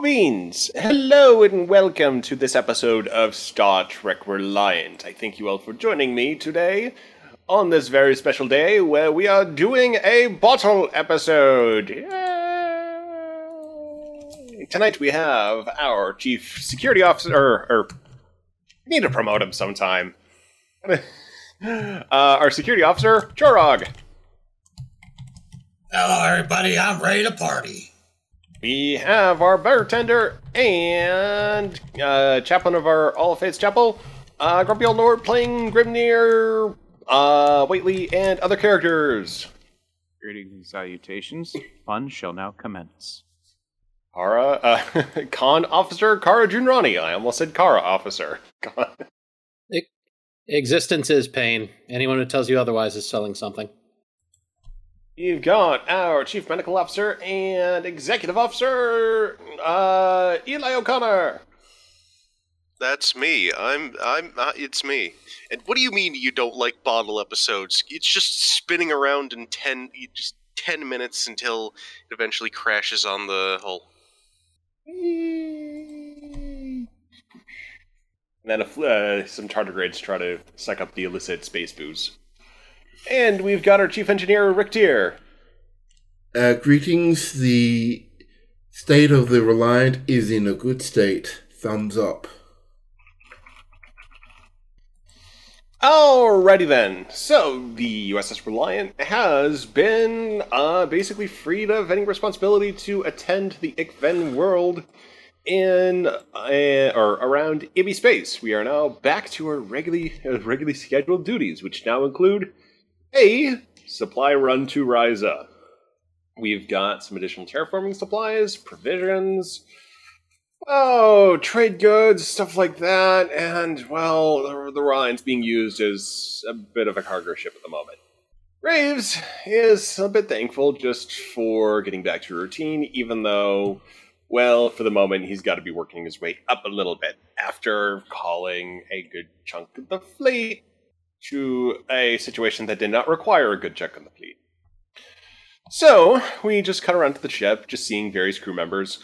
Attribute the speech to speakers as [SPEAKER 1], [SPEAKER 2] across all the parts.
[SPEAKER 1] Beans! Hello and welcome to this episode of Star Trek Reliant. I thank you all for joining me today on this very special day where we are doing a bottle episode. Yay! Tonight we have our chief security officer, or, we need to promote him sometime. uh, our security officer, Chorog.
[SPEAKER 2] Hello, everybody. I'm ready to party.
[SPEAKER 1] We have our bartender and uh, chaplain of our All Faiths Chapel, uh, Grumpy Old Lord playing Grimnir, uh, Waitley, and other characters.
[SPEAKER 3] Greetings and salutations. Fun shall now commence.
[SPEAKER 1] Kara, uh, Conn Officer Kara Junrani. I almost said Kara Officer.
[SPEAKER 4] Existence is pain. Anyone who tells you otherwise is selling something.
[SPEAKER 1] You've got our Chief Medical Officer and Executive Officer, uh, Eli O'Connor.
[SPEAKER 5] That's me. I'm. I'm. Uh, it's me. And what do you mean you don't like bottle episodes? It's just spinning around in ten, just ten minutes until it eventually crashes on the hull.
[SPEAKER 1] And then a, uh, some tardigrades try to suck up the illicit space booze. And we've got our chief engineer, Rick Tier.
[SPEAKER 6] Uh, greetings. The state of the Reliant is in a good state. Thumbs up.
[SPEAKER 1] Alrighty then. So, the USS Reliant has been uh, basically freed of any responsibility to attend the Ikven world in uh, or around Ibby space. We are now back to our regularly uh, regularly scheduled duties, which now include a supply run to Risa. We've got some additional terraforming supplies, provisions, oh, trade goods, stuff like that, and well, the, the Rhine's being used as a bit of a cargo ship at the moment. Graves is a bit thankful just for getting back to routine, even though, well, for the moment, he's got to be working his way up a little bit after calling a good chunk of the fleet to a situation that did not require a good check on the fleet. So, we just cut around to the ship, just seeing various crew members,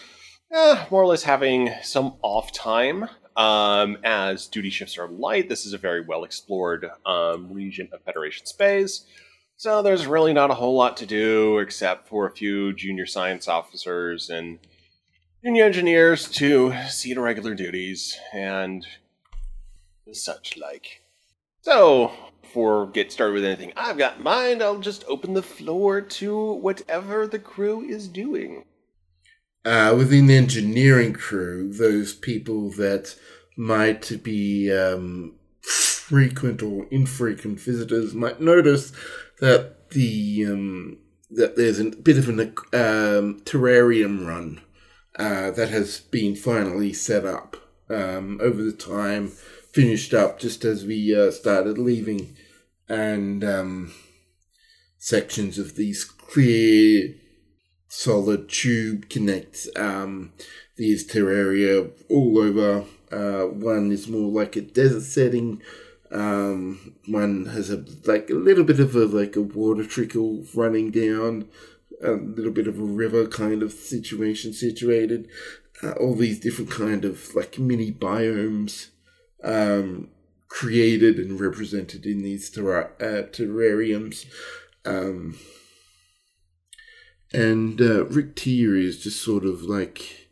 [SPEAKER 1] eh, more or less having some off time. Um, as duty shifts are light, this is a very well explored um, region of Federation space. So, there's really not a whole lot to do except for a few junior science officers and junior engineers to see to regular duties and such like. So, before get started with anything I've got in mind, I'll just open the floor to whatever the crew is doing.
[SPEAKER 6] Uh, within the engineering crew, those people that might be um, frequent or infrequent visitors might notice that the um, that there's a bit of an um, terrarium run uh, that has been finally set up um, over the time finished up just as we uh, started leaving, and um, sections of these clear, solid tube connect um, these terraria all over. Uh, one is more like a desert setting. Um, one has a like a little bit of a like a water trickle running down, a little bit of a river kind of situation situated. Uh, all these different kind of like mini biomes um, created and represented in these uh, terrariums. Um, and uh, Rick Tier is just sort of like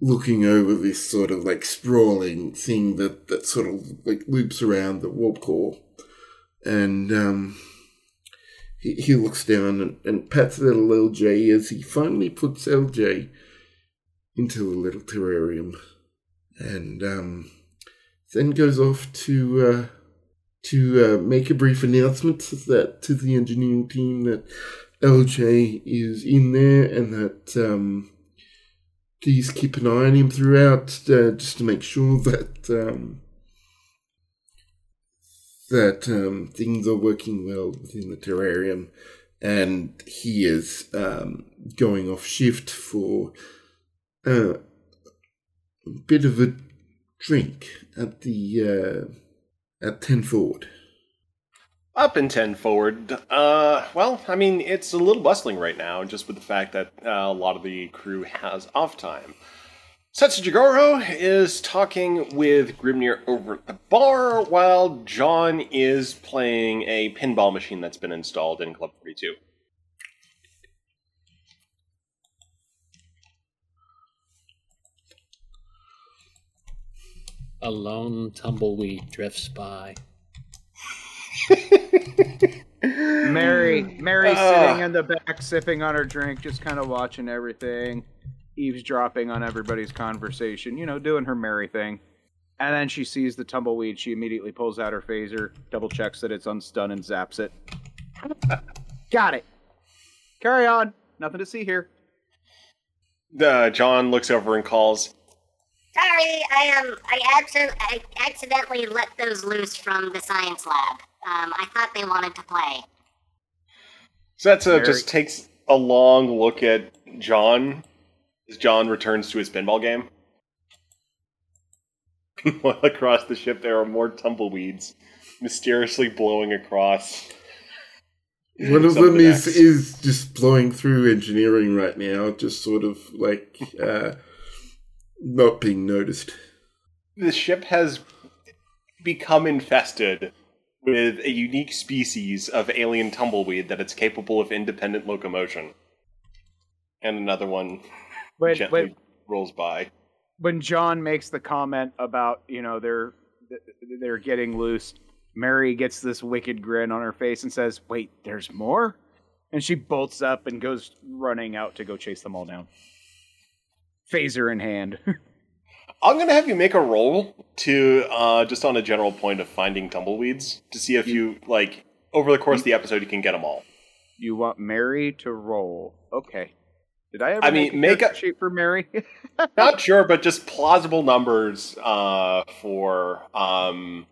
[SPEAKER 6] looking over this sort of like sprawling thing that, that sort of like loops around the warp core. And um, he, he looks down and, and pats little LJ as he finally puts LJ into the little terrarium. And um, then goes off to uh, to uh, make a brief announcement that to the engineering team that LJ is in there and that um, please keep an eye on him throughout, uh, just to make sure that um, that um, things are working well within the terrarium. And he is um, going off shift for uh, a bit of a drink at the uh, at Ten Forward.
[SPEAKER 1] Up in 10 forward. Uh, well, I mean, it's a little bustling right now, just with the fact that uh, a lot of the crew has off time. Setsujigoro is talking with Grimnir over at the bar, while John is playing a pinball machine that's been installed in Club 42.
[SPEAKER 4] A lone tumbleweed drifts by.
[SPEAKER 3] Mary, Mary
[SPEAKER 1] Ah.
[SPEAKER 3] sitting in the back, sipping on her drink, just kind of watching everything, eavesdropping on everybody's conversation. You know, doing her Mary thing. And then she sees the tumbleweed. She immediately pulls out her phaser, double checks that it's unstunned, and zaps it. Got it. Carry on. Nothing to see here.
[SPEAKER 1] Uh, John looks over and calls,
[SPEAKER 7] Sorry, I um, I, abso- I accidentally let those loose from the science lab. Um, I thought they wanted to play.
[SPEAKER 1] Setsa
[SPEAKER 3] Very-
[SPEAKER 1] just takes a long look at John as John returns to his pinball game. While across the ship, there are more tumbleweeds mysteriously blowing across.
[SPEAKER 6] One of them
[SPEAKER 1] the
[SPEAKER 6] is is just blowing through engineering right now, just sort of like uh, not being noticed.
[SPEAKER 1] The ship has become infested with a unique species of alien tumbleweed that it's capable of independent locomotion. And another one
[SPEAKER 3] When,
[SPEAKER 1] gently
[SPEAKER 3] when,
[SPEAKER 1] rolls by.
[SPEAKER 3] when John makes the comment about, you know, they're they're getting loose, Mary gets this wicked grin on her face and says, "Wait, there's more?" And she bolts up and goes running out to go chase them all down. Phaser in hand.
[SPEAKER 1] I'm gonna have you make a roll to uh, just on a general point of finding tumbleweeds to see if you like over the course of the episode you can get them all.
[SPEAKER 3] you want Mary to roll. Okay. Did I ever
[SPEAKER 1] I
[SPEAKER 3] make
[SPEAKER 1] mean,
[SPEAKER 3] a
[SPEAKER 1] make
[SPEAKER 3] character
[SPEAKER 1] a-
[SPEAKER 3] sheet for Mary?
[SPEAKER 1] Not sure, but just plausible numbers uh, for um,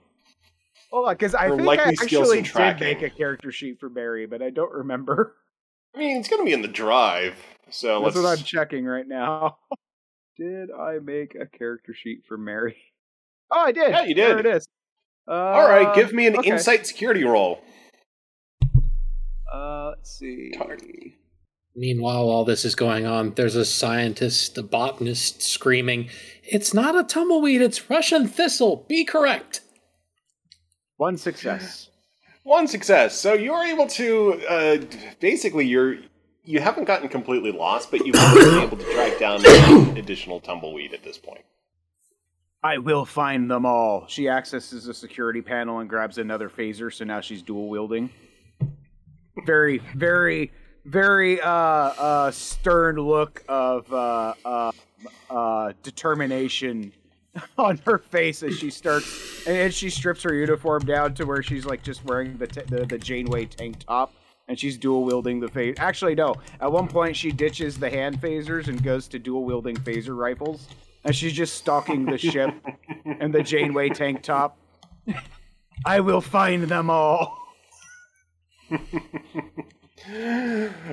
[SPEAKER 3] Hold on, because I think I actually did make a character sheet for Mary, but I don't remember.
[SPEAKER 1] I mean, it's gonna be in the drive, so
[SPEAKER 3] That's
[SPEAKER 1] let's.
[SPEAKER 3] what I'm checking right now. Did I make a character sheet for Mary? Oh, I did.
[SPEAKER 1] Yeah, you
[SPEAKER 3] There
[SPEAKER 1] did.
[SPEAKER 3] it is. Uh,
[SPEAKER 1] All right, give me an
[SPEAKER 3] okay.
[SPEAKER 1] insight security roll.
[SPEAKER 3] Uh, let's see. Target.
[SPEAKER 4] Meanwhile, while this is going on, there's a scientist, a botanist, screaming, It's not a tumbleweed, it's Russian thistle. Be correct.
[SPEAKER 3] One success.
[SPEAKER 1] One success. So you're able to uh, basically you're you haven't gotten completely lost, but you've been able to track down additional tumbleweed at this point.
[SPEAKER 3] I will find them all. She accesses a security panel and grabs another phaser, so now she's dual wielding. Very, very, very uh, uh, stern look of uh, uh, uh, determination on her face as she starts, and she strips her uniform down to where she's like just wearing the t- the, the Janeway tank top, and she's dual wielding the phase. Actually, no. At one point, she ditches the hand phasers and goes to dual wielding phaser rifles, and she's just stalking the ship and the Janeway tank top. I will find them all.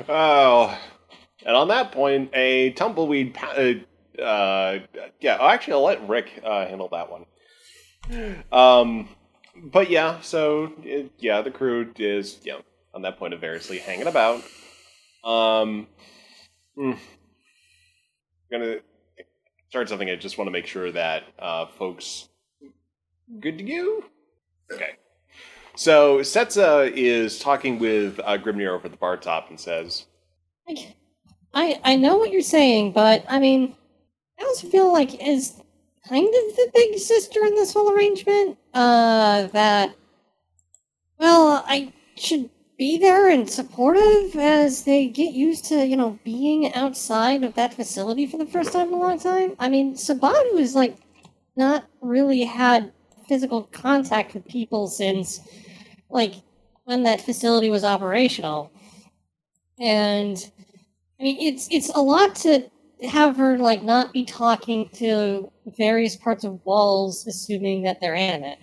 [SPEAKER 1] Oh, and on that point, a tumbleweed. Uh, uh, yeah, oh, actually, I'll let Rick uh, handle that one. Um, but yeah, so uh, yeah, the crew is you know on that point of variously hanging about. Um, hmm. gonna start something. I just want to make sure that uh, folks good to go. Okay. So Setsa is talking with uh, Grimnir over at the bar top and says,
[SPEAKER 8] I I know what you're saying, but I mean, I also feel like is kind of the big sister in this whole arrangement, uh, that well, I should be there and supportive as they get used to you know being outside of that facility for the first time in a long time. I mean, Sabatu has like not really had physical contact with people since like when that facility was operational, and. I mean, it's it's a lot to have her like not be talking to various parts of walls, assuming that they're animate.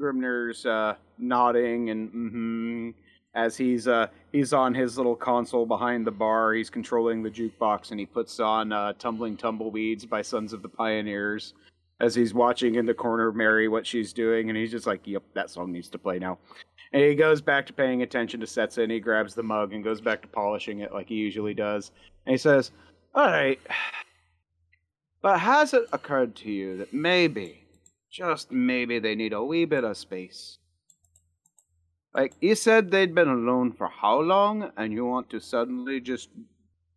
[SPEAKER 3] Grimnir's uh, nodding and mm-hmm, as he's uh, he's on his little console behind the bar. He's controlling the jukebox and he puts on uh, "Tumbling Tumbleweeds" by Sons of the Pioneers. As he's watching in the corner Mary what she's doing, and he's just like, "Yep, that song needs to play now." And he goes back to paying attention to Setsa and he grabs the mug and goes back to polishing it like he usually does. And he says, All right, but has it occurred to you that maybe, just maybe, they need a wee bit of space? Like, you said they'd been alone for how long, and you want to suddenly just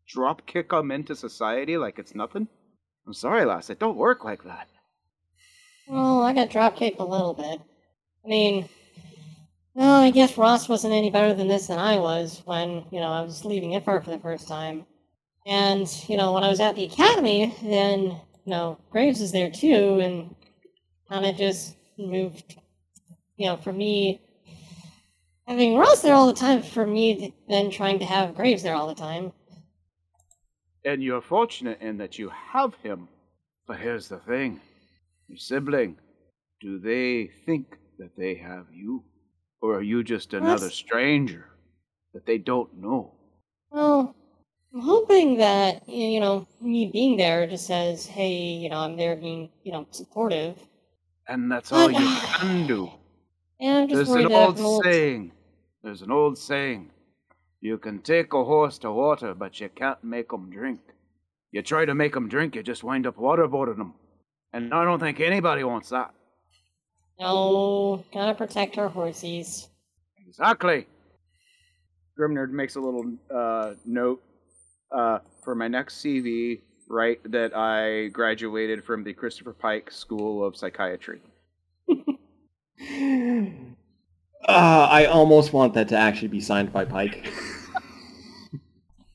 [SPEAKER 3] drop kick them into society like it's nothing? I'm sorry, lass, it don't work like that.
[SPEAKER 8] Well, I got drop kicked a little bit. I mean, no, I guess Ross wasn't any better than this than I was when, you know, I was leaving IFAR for the first time. And, you know, when I was at the academy, then, you know, Graves is there too, and kind of just moved, you know, for me, having Ross there all the time, for me, than trying to have Graves there all the time.
[SPEAKER 3] And you're fortunate in that you have him. But here's the thing your sibling, do they think that they have you? Or are you just another
[SPEAKER 8] That's-
[SPEAKER 3] stranger that they don't know?
[SPEAKER 8] Well, I'm hoping that, you know, me being there just says, hey, you know, I'm there being, you know, supportive.
[SPEAKER 3] And that's all you can do.
[SPEAKER 8] And I'm just
[SPEAKER 3] There's
[SPEAKER 8] worried
[SPEAKER 3] an old saying. There's an old saying. You can take a horse to water, but you can't make 'em drink. You try to make 'em drink, you just wind up waterboarding 'em. And I don't think anybody wants that.
[SPEAKER 8] No, gotta protect our horses.
[SPEAKER 3] Exactly. Grimnerd makes a little uh, note uh, for my next CV. right? that I graduated from the Christopher Pike School of Psychiatry.
[SPEAKER 9] Uh, I almost want that to actually be signed by Pike.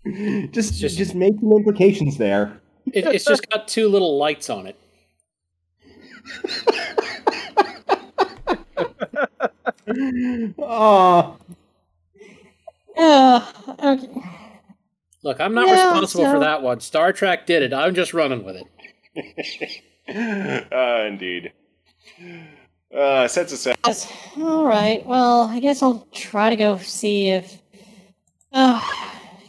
[SPEAKER 9] just,
[SPEAKER 4] Just-
[SPEAKER 9] just, make some implications there.
[SPEAKER 4] It, it's just got two little lights on it.
[SPEAKER 9] Oh,
[SPEAKER 8] Uh, okay.
[SPEAKER 4] Look, I'm not
[SPEAKER 8] Yeah,
[SPEAKER 4] responsible
[SPEAKER 8] so-
[SPEAKER 4] for that one. Star Trek did it. I'm just running with it.
[SPEAKER 1] uh, indeed. Uh, sets aside.
[SPEAKER 8] Yes. All right. Well, I guess I'll try to go see if, uh,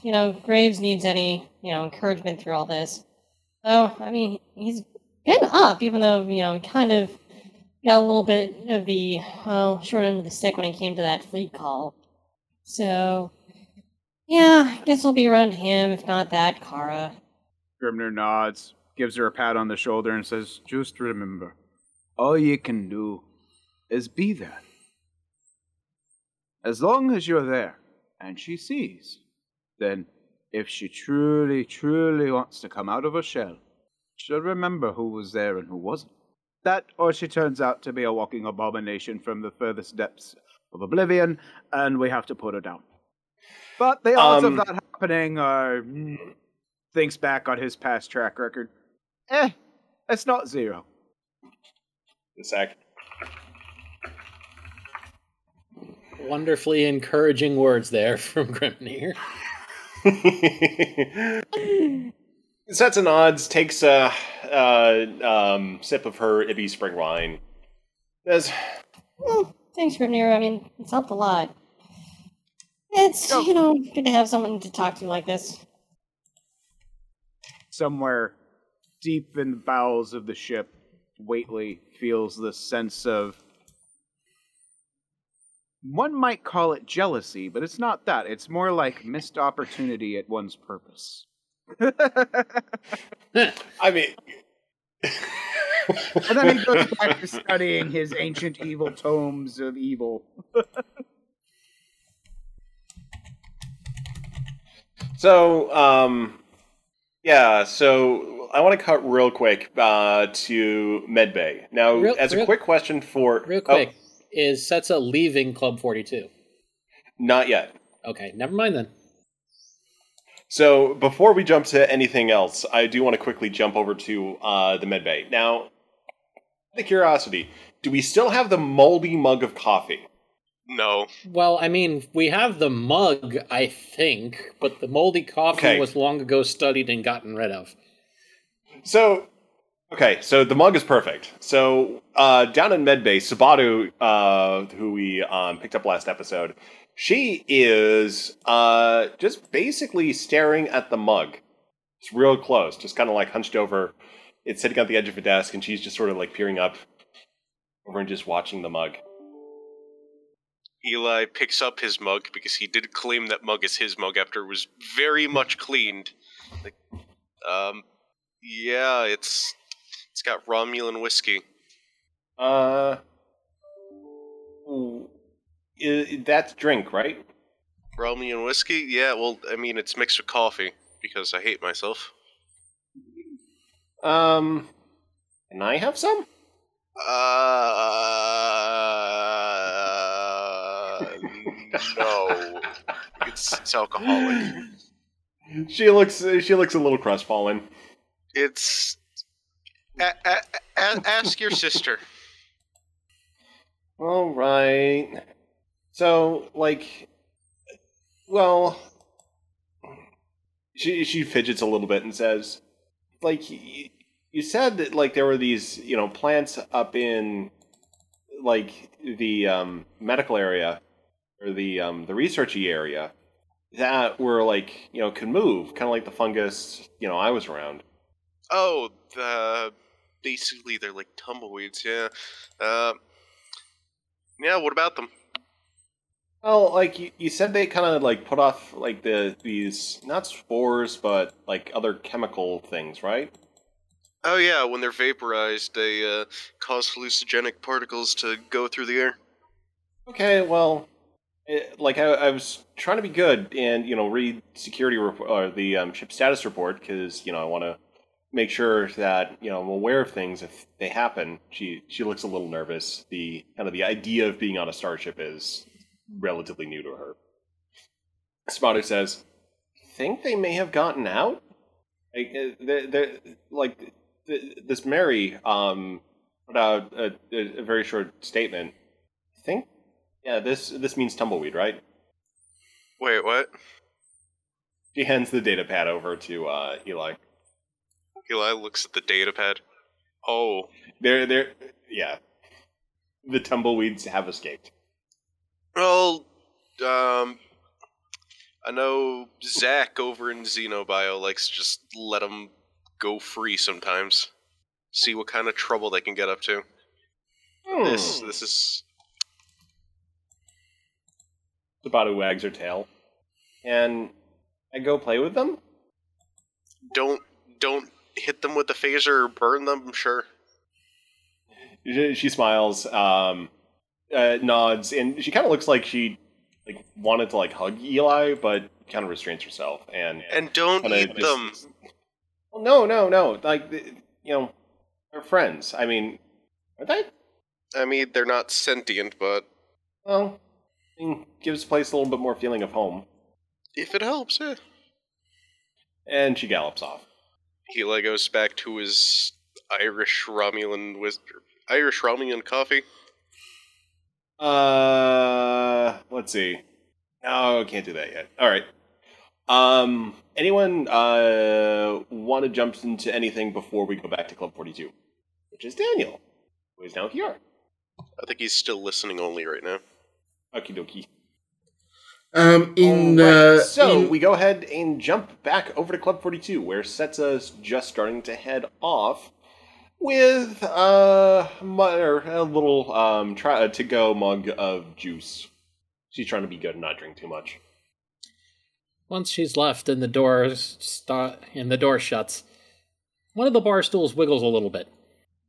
[SPEAKER 8] you know, Graves needs any, you know, encouragement through all this. Oh, I mean, he's been up, even though you know, kind of got a little bit of the well short end of the stick when it came to that fleet call. So, yeah, I guess I'll be around him, if not that, Kara.
[SPEAKER 3] Grimnir nods, gives her a pat on the shoulder, and says, Just remember, all you can do is be there. As long as you're there and she sees, then if she truly, truly wants to come out of her shell, she'll remember who was there and who wasn't. That, or she turns out to be a walking abomination from the furthest depths of oblivion, and we have to put her down. But the odds
[SPEAKER 1] Um,
[SPEAKER 3] of that happening are. mm, thinks back on his past track record. Eh, it's not zero.
[SPEAKER 1] Sec.
[SPEAKER 4] Wonderfully encouraging words there from Grimnir.
[SPEAKER 1] Sets and odds takes a uh, um, sip of her Ibby spring wine. Says,
[SPEAKER 8] Well, thanks, Grimnir. I mean, it's helped a lot. It's,
[SPEAKER 3] Oh.
[SPEAKER 8] you know, good to have someone to talk to like this.
[SPEAKER 3] Somewhere deep in the bowels of the ship, Waitley feels the sense of. One might call it jealousy, but it's not that. It's more like missed opportunity at one's purpose.
[SPEAKER 1] I mean,
[SPEAKER 3] And then he goes back to studying his ancient evil tomes of evil.
[SPEAKER 1] So, um, yeah, so I want to cut real quick uh, to Medbay. Now,
[SPEAKER 4] Real-
[SPEAKER 1] as a
[SPEAKER 4] real-
[SPEAKER 1] quick question for.
[SPEAKER 4] Real
[SPEAKER 1] oh,
[SPEAKER 4] quick, is Setsa leaving Club 42?
[SPEAKER 1] not yet.
[SPEAKER 4] Okay, never mind then.
[SPEAKER 1] So, before we jump to anything else, I do want to quickly jump over to uh, the Medbay. Now, the curiosity, do we still have the moldy mug of coffee?
[SPEAKER 5] No.
[SPEAKER 4] Well, I mean, we have the mug, I think, but the moldy coffee
[SPEAKER 1] Okay.
[SPEAKER 4] was long ago studied and gotten rid of.
[SPEAKER 1] So, okay, so the mug is perfect. So, uh, down in Medbay, Sabatu, uh, who we um, picked up last episode, she is uh, just basically staring at the mug. It's real close, just kind of like hunched over. It's sitting at the edge of a desk, and she's just sort of like peering up over and just watching the mug.
[SPEAKER 5] Eli picks up his mug because he did claim that mug is his mug after it was very much cleaned. Like, um, yeah, it's it's got Romulan whiskey.
[SPEAKER 1] Uh, that's drink, right?
[SPEAKER 5] Romulan whiskey? Yeah, well, I mean, it's mixed with coffee because I hate myself.
[SPEAKER 1] Um, can I have some?
[SPEAKER 5] Uh, no, it's, it's alcoholic.
[SPEAKER 1] She looks. She looks a little crestfallen.
[SPEAKER 5] It's a- a- a- ask your sister.
[SPEAKER 1] All right. So, like, well, she she fidgets a little bit and says, like, you said that like there were these you know plants up in like the um, medical area or the um, the researchy area that were like you know could move, kind of like the fungus you know I was around.
[SPEAKER 5] Oh, the basically they're like tumbleweeds. Yeah. Uh, yeah. What about them?
[SPEAKER 1] Well, like you, you said, they kind of like put off like the these not spores, but like other chemical things, right?
[SPEAKER 5] Oh yeah, when they're vaporized, they uh, cause hallucinogenic particles to go through the air.
[SPEAKER 1] Okay, well, it, like I, I was trying to be good and you know read security report or the um, ship status report because you know I want to make sure that you know I'm aware of things if they happen. She she looks a little nervous. The kind of the idea of being on a starship is relatively new to her. Spotter says, "Think they may have gotten out? Like, uh, they're, they're, like this Mary um put out a, a, a very short statement. I think yeah, this this means tumbleweed, right?
[SPEAKER 5] Wait, what?
[SPEAKER 1] She hands the data pad over to uh, Eli.
[SPEAKER 5] Eli looks at the data pad. Oh,
[SPEAKER 1] They're they're yeah. The tumbleweeds have escaped.
[SPEAKER 5] well, um, I know Zach over in Xenobio likes to just let them go free sometimes. See what kind of trouble they can get up to. This
[SPEAKER 1] Hmm.
[SPEAKER 5] this is
[SPEAKER 1] Sabatu wags her tail, and I go play with them.
[SPEAKER 5] don't don't hit them with the phaser or burn them. Sure.
[SPEAKER 1] She smiles, um, uh, nods, and she kind of looks like she like wanted to like hug Eli, but kind of restrains herself. And
[SPEAKER 5] And don't eat
[SPEAKER 1] just-
[SPEAKER 5] them.
[SPEAKER 1] Well, no, no, no. Like you know, they're friends. I mean, are they?
[SPEAKER 5] I mean, they're not sentient, but
[SPEAKER 1] Well, I mean, gives the place a little bit more feeling of home.
[SPEAKER 5] if it helps, yeah.
[SPEAKER 1] And she gallops off.
[SPEAKER 5] Eli goes back to his Irish Romulan with Irish Romulan coffee.
[SPEAKER 1] Uh, let's see. No, can't do that yet. All right. Um, anyone uh want to jump into anything before we go back to Club Forty Two, which is Daniel, who is now here.
[SPEAKER 5] I think he's still listening only right now.
[SPEAKER 1] Okie dokie.
[SPEAKER 6] Um, in
[SPEAKER 1] Alright,
[SPEAKER 6] uh,
[SPEAKER 1] so
[SPEAKER 6] in-
[SPEAKER 1] we go ahead and jump back over to Club 42, where Setsa's just starting to head off with uh, or a little um, try to go mug of juice. She's trying to be good and not drink too much.
[SPEAKER 4] Once she's left and the door st- and the door shuts, one of the bar stools wiggles a little bit,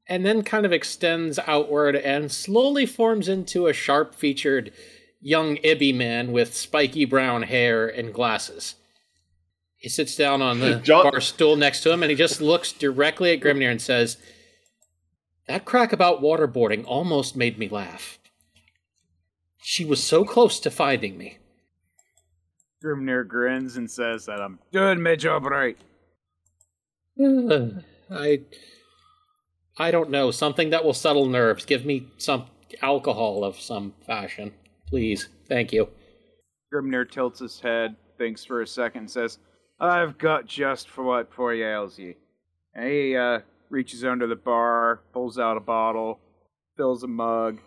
[SPEAKER 4] and then kind of extends outward and slowly forms into a sharp-featured young Ibby man with spiky brown hair and glasses. He sits down on the
[SPEAKER 1] John-
[SPEAKER 4] bar stool next to him and he just looks directly at Grimnir and says, "That crack about waterboarding almost made me laugh. She was so close to finding me."
[SPEAKER 3] Grimnir grins and says that I'm doing my job right.
[SPEAKER 4] Uh, I I don't know. Something that will settle nerves. Give me some alcohol of some fashion. Please. Thank you.
[SPEAKER 3] Grimnir tilts his head, thinks for a second, and says, I've got just for what for you ails ye. And he uh, reaches under the bar, pulls out a bottle, fills a mug,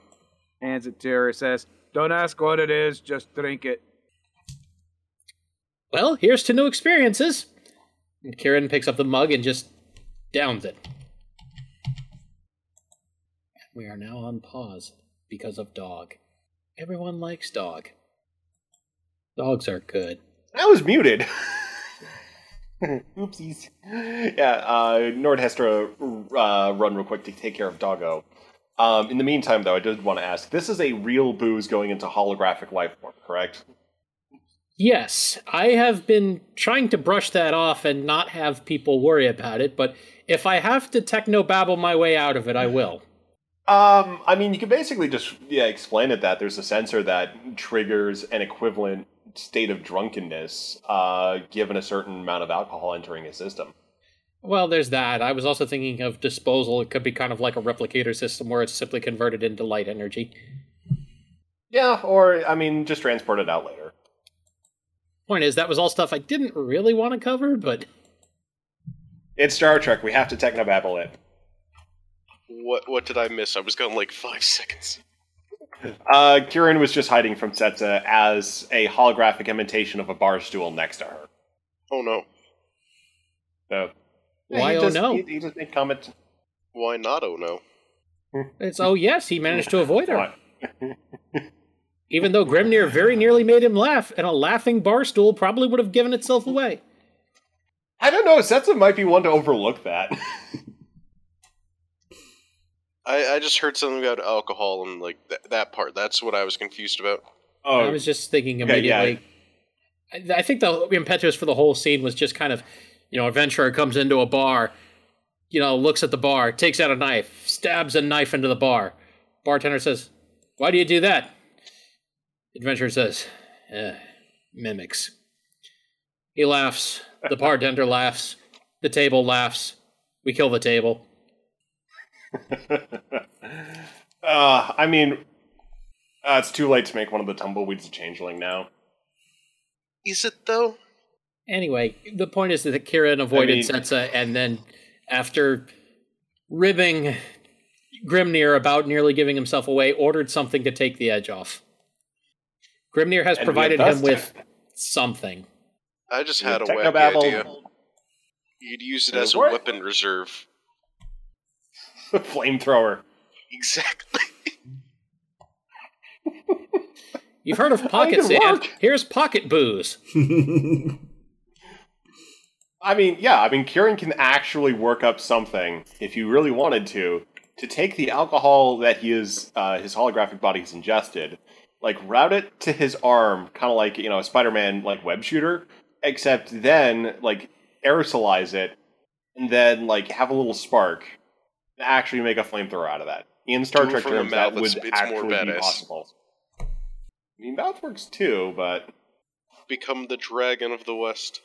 [SPEAKER 3] hands it to her, says, Don't ask what it is, just drink it.
[SPEAKER 4] Well, here's to new experiences. And Kieran picks up the mug and just downs it. We are now on pause because of dog. Everyone likes dog. Dogs are good.
[SPEAKER 1] I was muted. Oopsies. Yeah, uh, Nord has to uh, run real quick to take care of Doggo. Um, in the meantime, though, I did want to ask: This is a real booze going into holographic life form, correct?
[SPEAKER 4] Yes, I have been trying to brush that off and not have people worry about it, but if I have to techno babble my way out of it, I will.
[SPEAKER 1] Um, I mean, you can basically just yeah explain it that there's a sensor that triggers an equivalent state of drunkenness, uh, given a certain amount of alcohol entering a system.
[SPEAKER 4] Well, there's that. I was also thinking of disposal. It could be kind of like a replicator system where it's simply converted into light energy.
[SPEAKER 1] Yeah, or I mean, just transport it out later.
[SPEAKER 4] Point is, that was all stuff I didn't really want to cover, but
[SPEAKER 1] It's Star Trek. We have to technobabble it.
[SPEAKER 5] What what did I miss? I was gone like five seconds.
[SPEAKER 1] Uh, Kieran was just hiding from Setsa as a holographic imitation of a bar stool next to her.
[SPEAKER 5] Oh no.
[SPEAKER 1] So,
[SPEAKER 4] Why
[SPEAKER 1] he
[SPEAKER 4] oh
[SPEAKER 1] just,
[SPEAKER 4] no?
[SPEAKER 1] He, he just made comments.
[SPEAKER 5] Why not? Oh no.
[SPEAKER 4] it's oh yes, he managed to avoid her. Even though Grimnir very nearly made him laugh, and a laughing bar stool probably would have given itself away.
[SPEAKER 1] I don't know. Setsa might be one to overlook that.
[SPEAKER 5] I, I just heard something about alcohol and like th- that part. That's what I was confused about.
[SPEAKER 1] oh,
[SPEAKER 4] I was just thinking
[SPEAKER 1] Okay, yeah.
[SPEAKER 4] immediately. I, I think the impetus for the whole scene was just kind of, you know, adventurer comes into a bar, you know, looks at the bar, takes out a knife, stabs a knife into the bar. Bartender says, "Why do you do that?" Adventurer says, eh, "Mimics." He laughs. The bartender laughs. The table laughs. We kill the table.
[SPEAKER 1] uh, I mean, uh, it's too late to make one of the tumbleweeds a changeling now.
[SPEAKER 5] Is it though?
[SPEAKER 4] Anyway, the point is that Kieran avoided
[SPEAKER 1] mean-
[SPEAKER 4] Setsa, and then after ribbing Grimnir about nearly giving himself away, ordered something to take the edge off. Grimnir has provided him
[SPEAKER 1] us-
[SPEAKER 4] with something.
[SPEAKER 5] I just had a wacky idea. You'd use it as a weapon reserve.
[SPEAKER 1] Flamethrower.
[SPEAKER 5] Exactly.
[SPEAKER 4] You've heard of pocket
[SPEAKER 1] can
[SPEAKER 4] sand.
[SPEAKER 1] work.
[SPEAKER 4] Here's pocket booze.
[SPEAKER 1] I mean, yeah, I mean, Kieran can actually work up something if you really wanted to to take the alcohol that he is uh, his holographic body has ingested, like route it to his arm, kind of like you know a Spider-Man like web shooter, except then like aerosolize it and then like have a little spark and actually make a flamethrower out of that. In Star Trek terms, that would
[SPEAKER 5] it's- it's more
[SPEAKER 1] actually be possible. I mean, mouth works too, but
[SPEAKER 5] Become the dragon of the west.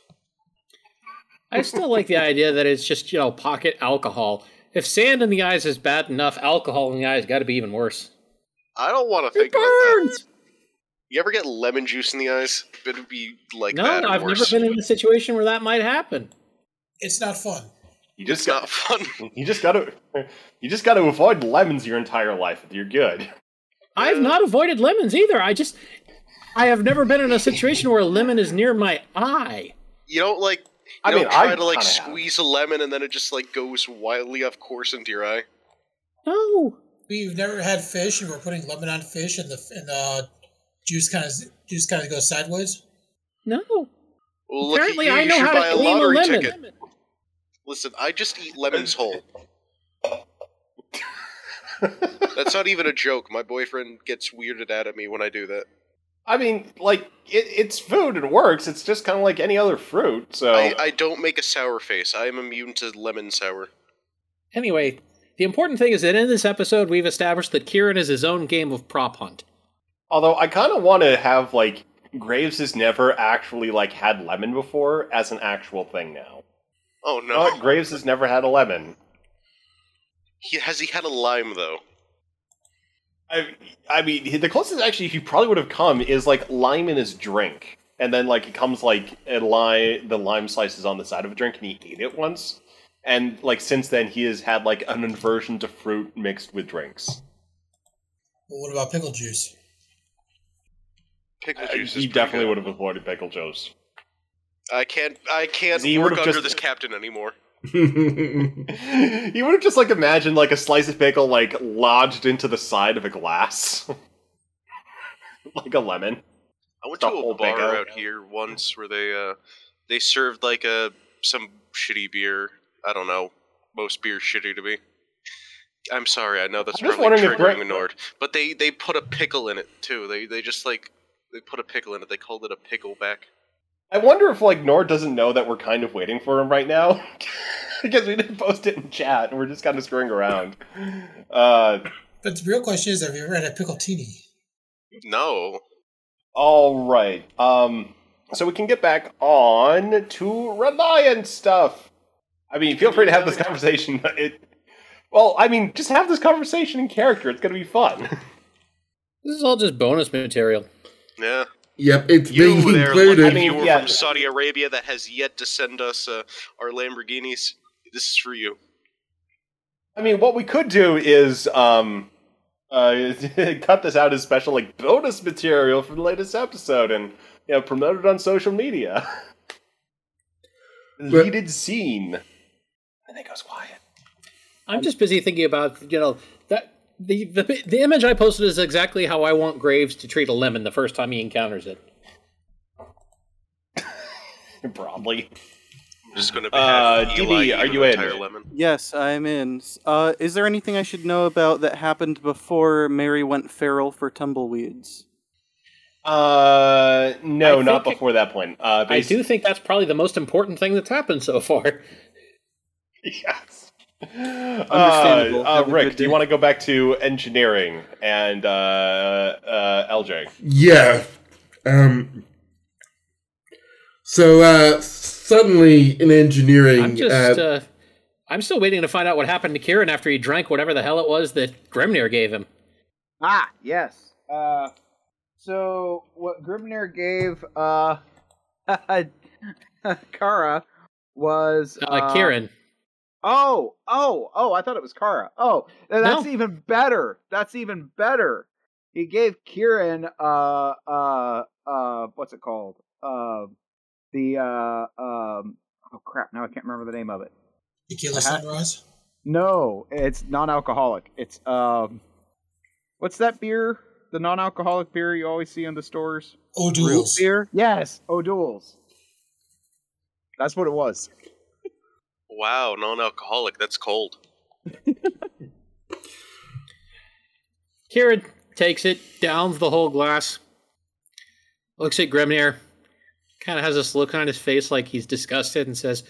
[SPEAKER 4] I still like the idea that it's just, you know, pocket alcohol. If sand in the eyes is bad enough, alcohol in the eyes got to be even worse.
[SPEAKER 5] I don't want to think
[SPEAKER 4] It
[SPEAKER 5] about that.
[SPEAKER 4] burns!
[SPEAKER 5] You ever get lemon juice in the eyes? It would be like
[SPEAKER 4] No,
[SPEAKER 5] that. or
[SPEAKER 4] I've
[SPEAKER 5] worse.
[SPEAKER 4] never been in a situation where that might happen.
[SPEAKER 2] It's not fun.
[SPEAKER 1] You just got
[SPEAKER 5] fun.
[SPEAKER 1] You just gotta, you just gotta avoid lemons your entire life. You're good.
[SPEAKER 4] I've not avoided lemons either. I just I have never been in a situation where a lemon is near my eye.
[SPEAKER 5] You don't like. You
[SPEAKER 1] I
[SPEAKER 5] don't
[SPEAKER 1] mean,
[SPEAKER 5] try
[SPEAKER 1] I
[SPEAKER 5] to like
[SPEAKER 1] kinda have.
[SPEAKER 5] squeeze a lemon and then it just like goes wildly off course into your eye.
[SPEAKER 4] No.
[SPEAKER 2] You've never had fish, and we're putting lemon on fish, and the and the juice kind of juice kind of goes sideways.
[SPEAKER 4] No.
[SPEAKER 5] Well, look
[SPEAKER 4] Apparently
[SPEAKER 5] at you.
[SPEAKER 4] I know how
[SPEAKER 5] buy
[SPEAKER 4] to
[SPEAKER 5] a
[SPEAKER 4] clean a lemon.
[SPEAKER 5] ticket. Listen, I just eat lemons whole. That's not even a joke. My boyfriend gets weirded out at me when I do that.
[SPEAKER 1] I mean, like it, it's food. and works. It's just kind of like any other fruit. So
[SPEAKER 5] I, I don't make a sour face. I am immune to lemon sour.
[SPEAKER 4] Anyway, the important thing is that in this episode we've established that Kieran is his own game of prop hunt.
[SPEAKER 1] although I kind of want to have like Graves has never actually like had lemon before as an actual thing now.
[SPEAKER 5] Oh no!
[SPEAKER 1] what? Graves has never had a lemon.
[SPEAKER 5] He, has he had a lime though?
[SPEAKER 1] I, I mean, the closest actually he probably would have come is like lime in his drink, and then like it comes like a lime, the lime slices on the side of a drink, and he ate it once, and like since then he has had like an aversion to fruit mixed with drinks.
[SPEAKER 2] Well, what about pickle juice?
[SPEAKER 5] Pickle
[SPEAKER 1] Uh,
[SPEAKER 5] juice. is
[SPEAKER 1] he
[SPEAKER 5] pretty
[SPEAKER 1] definitely
[SPEAKER 5] good.
[SPEAKER 1] would have avoided pickle juice.
[SPEAKER 5] I can't. I can't
[SPEAKER 1] He
[SPEAKER 5] work under
[SPEAKER 1] just-
[SPEAKER 5] this captain anymore.
[SPEAKER 1] you would have just like imagined like a slice of pickle like lodged into the side of a glass. like a lemon.
[SPEAKER 5] I went
[SPEAKER 1] The
[SPEAKER 5] to a bar out here once where they uh they served like a some shitty beer. I don't know. Most beer's shitty to me. I'm sorry, I know that's
[SPEAKER 1] I'm
[SPEAKER 5] probably triggering
[SPEAKER 1] Brett-
[SPEAKER 5] Nord, but they they put a pickle in it too. They they just like they put a pickle in it. They called it a pickleback.
[SPEAKER 1] I wonder if like Nord doesn't know that we're kind of waiting for him right now because we didn't post it in chat and we're just kind of screwing around. Uh,
[SPEAKER 2] But the real question is, have you ever had a pickled-tini?
[SPEAKER 5] No,
[SPEAKER 1] all right. Um, so we can get back on to Reliant stuff. I mean, feel free to have this conversation. It, well, I mean, just have this conversation in character. It's going to be fun.
[SPEAKER 4] This is all just bonus material.
[SPEAKER 5] yeah.
[SPEAKER 6] Yep, it's
[SPEAKER 5] You
[SPEAKER 6] being
[SPEAKER 5] there,
[SPEAKER 6] included.
[SPEAKER 1] I
[SPEAKER 5] lucky
[SPEAKER 1] mean,
[SPEAKER 5] viewer
[SPEAKER 1] yeah.
[SPEAKER 5] from Saudi Arabia that has yet to send us uh, our Lamborghinis. This is for you.
[SPEAKER 1] I mean, what we could do is um, uh, cut this out as special like bonus material for the latest episode and you know promote it on social media. Deleted scene. And it goes quiet.
[SPEAKER 4] I'm just busy thinking about you know that the, the the image I posted is exactly how I want Graves to treat a lemon the first time he encounters it.
[SPEAKER 1] Probably.
[SPEAKER 5] I'm just going to be
[SPEAKER 1] Uh,
[SPEAKER 5] have
[SPEAKER 1] DB, are you in?
[SPEAKER 5] entire lemon.
[SPEAKER 10] Yes, I'm in. Uh, is there anything I should know about that happened before Mary went feral for tumbleweeds?
[SPEAKER 1] Uh, no,
[SPEAKER 4] I
[SPEAKER 1] not
[SPEAKER 4] think it-
[SPEAKER 1] before that point. Uh,
[SPEAKER 4] I do think that's probably the most important thing that's happened so far.
[SPEAKER 1] Yes.
[SPEAKER 10] Understandable.
[SPEAKER 1] Uh, uh, Rick, do you want to go back to engineering and uh, uh, LJ?
[SPEAKER 6] Yeah. Um. So uh, suddenly in engineering,
[SPEAKER 4] I'm just
[SPEAKER 6] uh,
[SPEAKER 4] uh, I'm still waiting to find out what happened to Kieran after he drank whatever the hell it was that Grimnir gave him.
[SPEAKER 3] Ah, yes. Uh, so what Grimnir gave uh Kara was
[SPEAKER 4] Uh, Kieran,
[SPEAKER 3] Oh, oh, oh! I thought it was Kara. Oh, that's
[SPEAKER 4] No.
[SPEAKER 3] even better. That's even better. He gave Kieran uh uh uh what's it called? Uh the uh um oh crap, now I can't remember the name of it.
[SPEAKER 2] Tequila. Sunrise?
[SPEAKER 3] No, it's non-alcoholic. It's um what's that beer? The non-alcoholic beer you always see in the stores? Root beer? Yes, O'Doul's. That's what it was.
[SPEAKER 5] Wow, non-alcoholic. That's cold.
[SPEAKER 4] Kieran takes it, downs the whole glass, looks at Grimnir, kind of has this look on his face like he's disgusted, and says,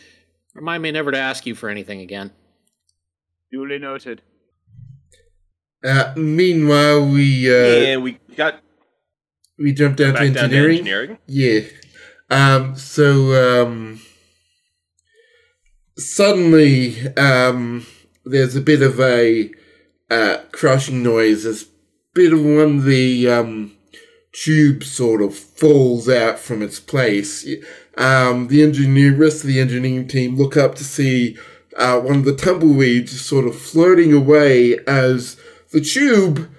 [SPEAKER 4] "Remind me never to ask you for anything again."
[SPEAKER 3] Duly noted.
[SPEAKER 6] uh, meanwhile we uh,
[SPEAKER 1] and we got
[SPEAKER 6] we jumped down to
[SPEAKER 1] back down to
[SPEAKER 6] engineering.
[SPEAKER 1] engineering.
[SPEAKER 6] Yeah. Um, so um, suddenly um, there's a bit of a uh, crushing noise. There's a bit of one of the um, sort of falls out from its place. Um, the engineer, rest of the engineering team look up to see uh, one of the tumbleweeds sort of floating away as the tube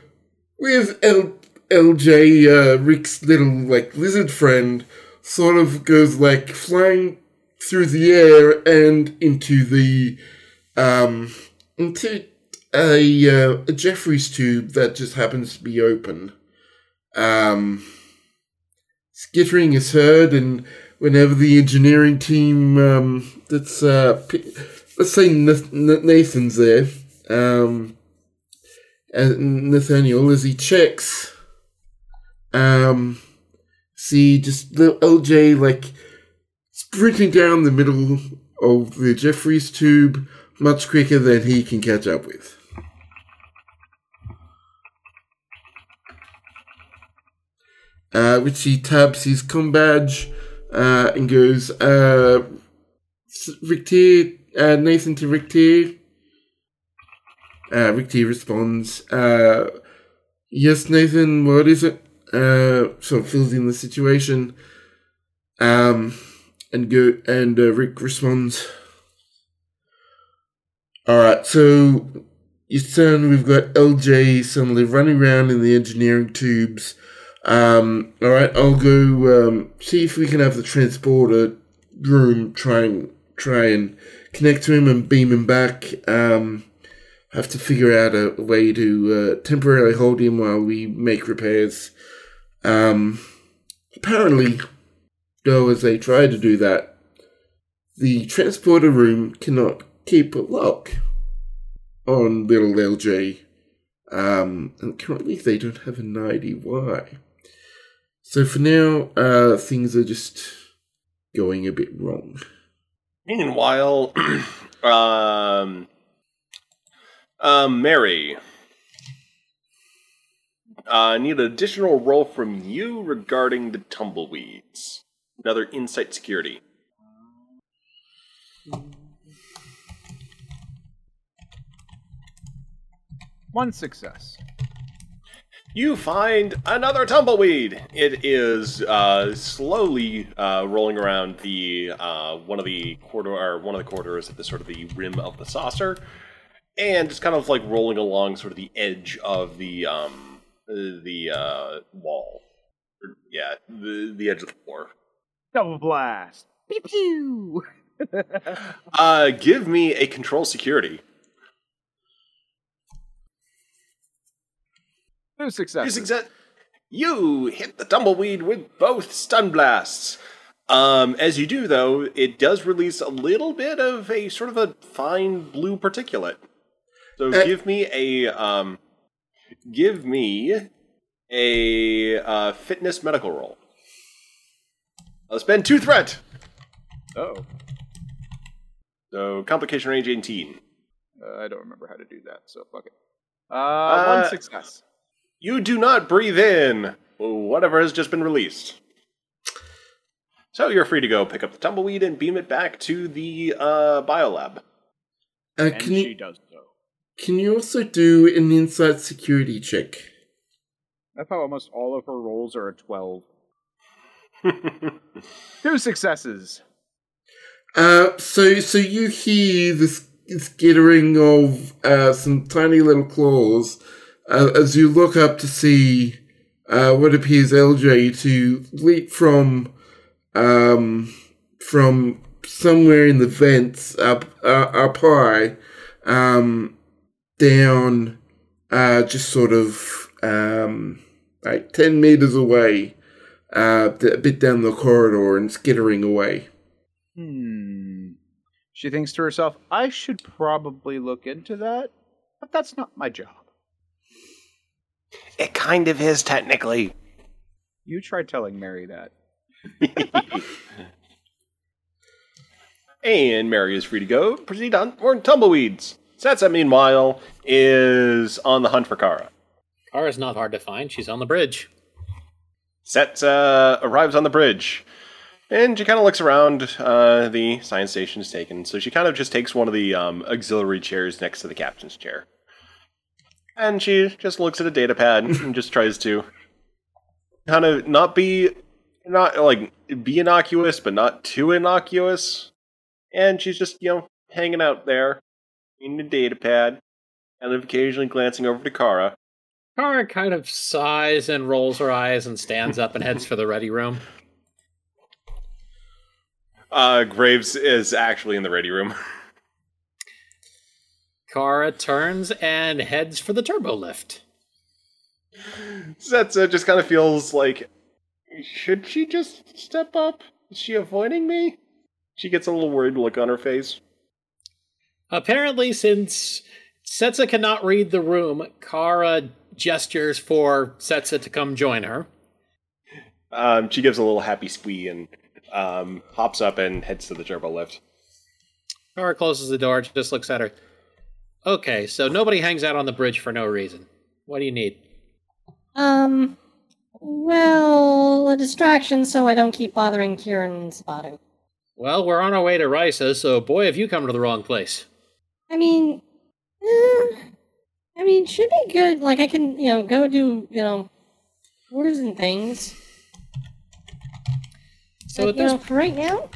[SPEAKER 6] with L- LJ, uh, Rick's little like lizard friend, sort of goes like flying through the air and into the um into a uh, a Jeffries tube that just happens to be open. Um, skittering is heard, and whenever the engineering team um, that's uh, let's say Nathan's there, um, and Nathaniel as he checks um, see just little LJ like sprinting down the middle of the Jeffries tube much quicker than he can catch up with. Uh, which he taps his com badge uh, and goes, uh, S- Rick Tier, uh, Nathan to Rick Tier. Uh, Rick Tier responds, uh, Yes, Nathan, what is it? Uh, sort of fills in the situation. Um, and go and uh, Rick responds. All right, so you son, we've got LJ suddenly running around in the engineering tubes. Um, all right, I'll go um, see if we can have the transporter room try and try and connect to him and beam him back. Um, have to figure out a way to uh, temporarily hold him while we make repairs. Um, apparently, though, as they try to do that, the transporter room cannot keep a lock on little LJ. Um, and currently they don't have an ID why. So for now, uh, things are just going a bit wrong.
[SPEAKER 1] Meanwhile, um, um, Mary, I need an additional roll from you regarding the tumbleweeds. Another insight security.
[SPEAKER 3] One success.
[SPEAKER 1] You find another tumbleweed. It is uh, slowly uh, rolling around the uh, one of the corridor, or one of the corridors at the sort of the rim of the saucer, and just kind of like rolling along sort of the edge of the um, the uh, wall. Yeah, the the edge of the floor.
[SPEAKER 3] Double blast. Pew pew.
[SPEAKER 1] Uh, give me a control security.
[SPEAKER 3] Two successes.
[SPEAKER 1] Using that, you hit the tumbleweed with both stun blasts. Um, as you do, though, it does release a little bit of a sort of a fine blue particulate. So
[SPEAKER 6] Uh,
[SPEAKER 1] give me a um, give me a uh, fitness medical roll. I'll spend two threat.
[SPEAKER 3] Oh,
[SPEAKER 1] So complication range eighteen.
[SPEAKER 3] uh, I don't remember how to do that, so fuck it. Uh,
[SPEAKER 1] Uh,
[SPEAKER 3] one success.
[SPEAKER 1] You do not breathe in whatever has just been released. So you're free to go pick up the tumbleweed and beam it back to the uh, biolab.
[SPEAKER 6] Uh,
[SPEAKER 3] And
[SPEAKER 6] can
[SPEAKER 3] she
[SPEAKER 6] you
[SPEAKER 3] does so.
[SPEAKER 6] can you also do an insight security check?
[SPEAKER 3] I thought almost all of her rolls are a 12. Two successes.
[SPEAKER 6] Uh, so so you hear this skittering of uh, some tiny little claws uh, as you look up to see uh, what appears LJ to leap from um, from somewhere in the vents up uh, up high um, down uh, just sort of um, like ten meters away, uh, a bit down the corridor and skittering away.
[SPEAKER 3] Hmm. She thinks to herself, I should probably look into that, but that's not my job.
[SPEAKER 1] It kind of is technically.
[SPEAKER 3] You try telling Mary that.
[SPEAKER 1] and Mary is free to go. Proceed on more tumbleweeds. Setsa, meanwhile, is on the hunt for Kara.
[SPEAKER 4] Kara's not hard to find. She's on the bridge.
[SPEAKER 1] Setsa arrives on the bridge. And she kind of looks around. Uh, the science station is taken, so she kind of just takes one of the um, auxiliary chairs next to the captain's chair. And she just looks at a data pad and just tries to kind of not be not like be innocuous, but not too innocuous. And she's just you know hanging out there in the data pad, and occasionally glancing over to Kara.
[SPEAKER 4] Kara kind of sighs and rolls her eyes and stands up and heads for the ready room.
[SPEAKER 1] Uh, Graves is actually in the ready room.
[SPEAKER 4] Kara turns and heads for the turbo lift.
[SPEAKER 1] Setsa just kind of feels like, should she just step up? Is she avoiding me? She gets a little worried look on her face.
[SPEAKER 4] Apparently, since Setsa cannot read the room, Kara gestures for Setsa to come join her.
[SPEAKER 1] Um, she gives a little happy squee and um, hops up and heads to the turbo lift.
[SPEAKER 4] Kara closes the door, just looks at her. Okay, so nobody hangs out on the bridge for no reason. What do you need?
[SPEAKER 8] Um, well, a distraction so I don't keep bothering Kieran and Sabatu.
[SPEAKER 4] Well, we're on our way to Risa, so boy, have you come to the wrong place.
[SPEAKER 8] I mean, eh, I mean, should be good. Like I can, you know, go do, you know, orders and things.
[SPEAKER 4] So
[SPEAKER 8] but,
[SPEAKER 4] at this
[SPEAKER 8] know, for right now,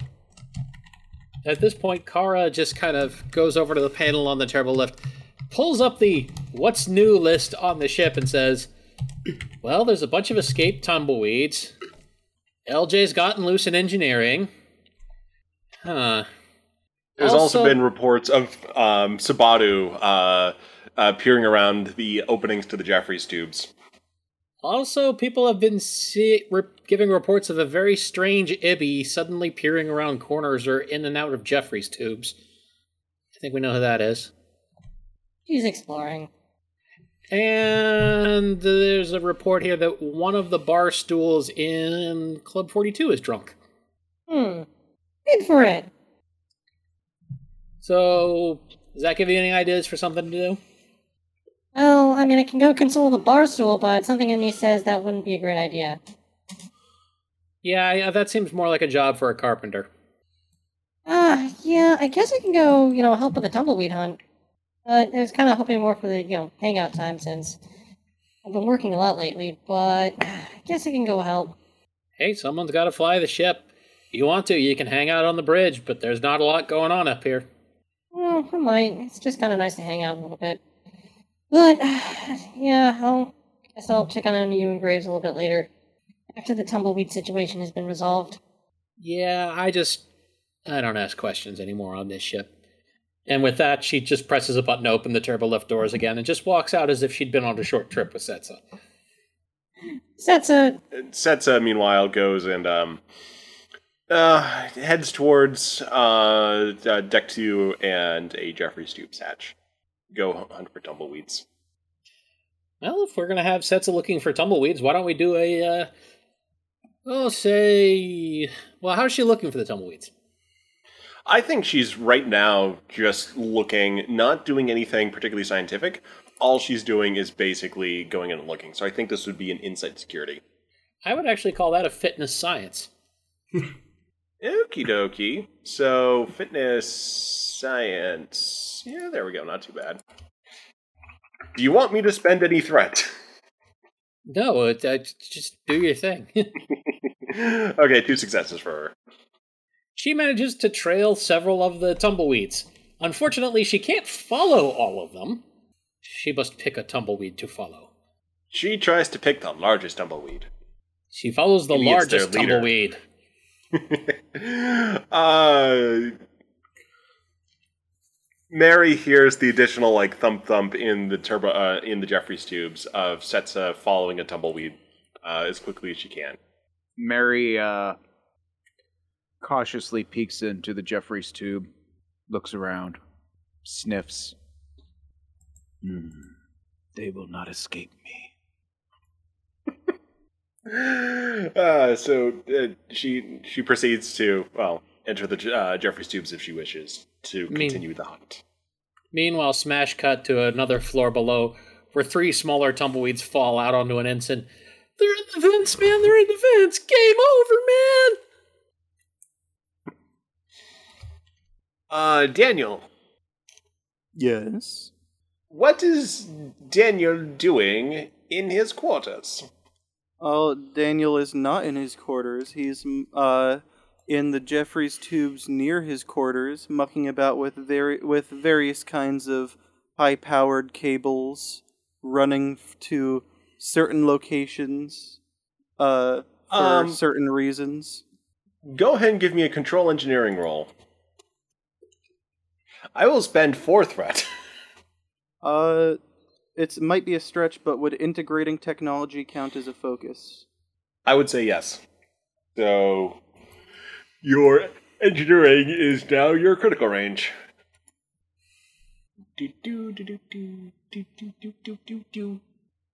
[SPEAKER 4] At this point, Kara just kind of goes over to the panel on the turbo lift, pulls up the what's new list on the ship, and says, Well, there's a bunch of escaped tumbleweeds. LJ's gotten loose in engineering. Huh.
[SPEAKER 1] There's also,
[SPEAKER 4] Also-
[SPEAKER 1] been reports of um, Sabatu uh, uh, peering around the openings to the Jeffries tubes.
[SPEAKER 4] Also, people have been see- re- giving reports of a very strange Ibby suddenly peering around corners or in and out of Jeffries tubes. I think we know who that is.
[SPEAKER 8] He's exploring.
[SPEAKER 4] And there's a report here that one of the bar stools in Club 42 is drunk.
[SPEAKER 8] Hmm. Good for it.
[SPEAKER 4] So, does that give you any ideas for something to do?
[SPEAKER 8] Well, I mean, I can go console the bar stool, but something in me says that wouldn't be a great idea.
[SPEAKER 4] Yeah, yeah, that seems more like a job for a carpenter.
[SPEAKER 8] Ah, yeah, I guess I can go, you know, help with the tumbleweed hunt. But I was kind of hoping more for the, you know, hangout time since I've been working a lot lately, but I guess I can go help.
[SPEAKER 4] Hey, someone's got to fly the ship. If you want to, you can hang out on the bridge, but there's not a lot going on up here.
[SPEAKER 8] Well, I might. It's just kind of nice to hang out a little bit. But, yeah, I'll guess I'll check on you and Graves a little bit later, after the tumbleweed situation has been resolved.
[SPEAKER 4] Yeah, I just. I don't ask questions anymore on this ship. And with that, she just presses a button to open the turbo lift doors again and just walks out as if she'd been on a short trip with Setsa.
[SPEAKER 8] Setsa,
[SPEAKER 1] Setsa, meanwhile, goes and um, uh, heads towards uh, uh, deck two and a Jeffries tubes hatch. Go hunt for tumbleweeds.
[SPEAKER 4] Well, if we're gonna have Setsa looking for tumbleweeds, why don't we do a, uh, well, say, well, how's she looking for the tumbleweeds?
[SPEAKER 1] I think she's right now just looking, not doing anything particularly scientific. All she's doing is basically going in and looking. So I think this would be an insight security.
[SPEAKER 4] I would actually call that a fitness science.
[SPEAKER 1] Okie dokie. So fitness science. Yeah, there we go. Not too bad. Do you want me to spend any threat?
[SPEAKER 4] No, it, uh, just do your thing.
[SPEAKER 1] okay, two successes for her.
[SPEAKER 4] she manages to trail several of the tumbleweeds. Unfortunately, she can't follow all of them. She must pick a tumbleweed to follow.
[SPEAKER 1] She tries to pick the largest tumbleweed.
[SPEAKER 4] She follows the
[SPEAKER 1] their
[SPEAKER 4] largest tumbleweed.
[SPEAKER 1] uh, Mary hears the additional like thump thump in the turbo uh, in the Jeffries tubes of Setsa following a tumbleweed uh, as quickly as she can.
[SPEAKER 3] Mary uh, cautiously peeks into the Jeffries tube, looks around, sniffs. Hmm. They will not escape me.
[SPEAKER 1] uh, so uh, she she proceeds to well enter the uh, Jeffries tubes if she wishes to
[SPEAKER 4] mean-
[SPEAKER 1] continue the hunt.
[SPEAKER 4] Meanwhile, smash cut to another floor below, where three smaller tumbleweeds fall out onto an ensign. They're in the vents, man. They're in the vents. Game over, man.
[SPEAKER 1] Uh, Daniel,
[SPEAKER 10] Yes.
[SPEAKER 1] what is Daniel doing in his quarters?
[SPEAKER 10] Oh, Daniel is not in his quarters. He's uh in the Jeffries tubes near his quarters, mucking about with vari- with various kinds of high-powered cables running f- to certain locations uh for
[SPEAKER 1] Um,
[SPEAKER 10] certain reasons.
[SPEAKER 1] Go ahead and give me a control engineering roll. I will spend four threat.
[SPEAKER 10] Uh it might be a stretch, but would integrating technology count as a focus?
[SPEAKER 1] I would say yes. So, your engineering is now your critical range.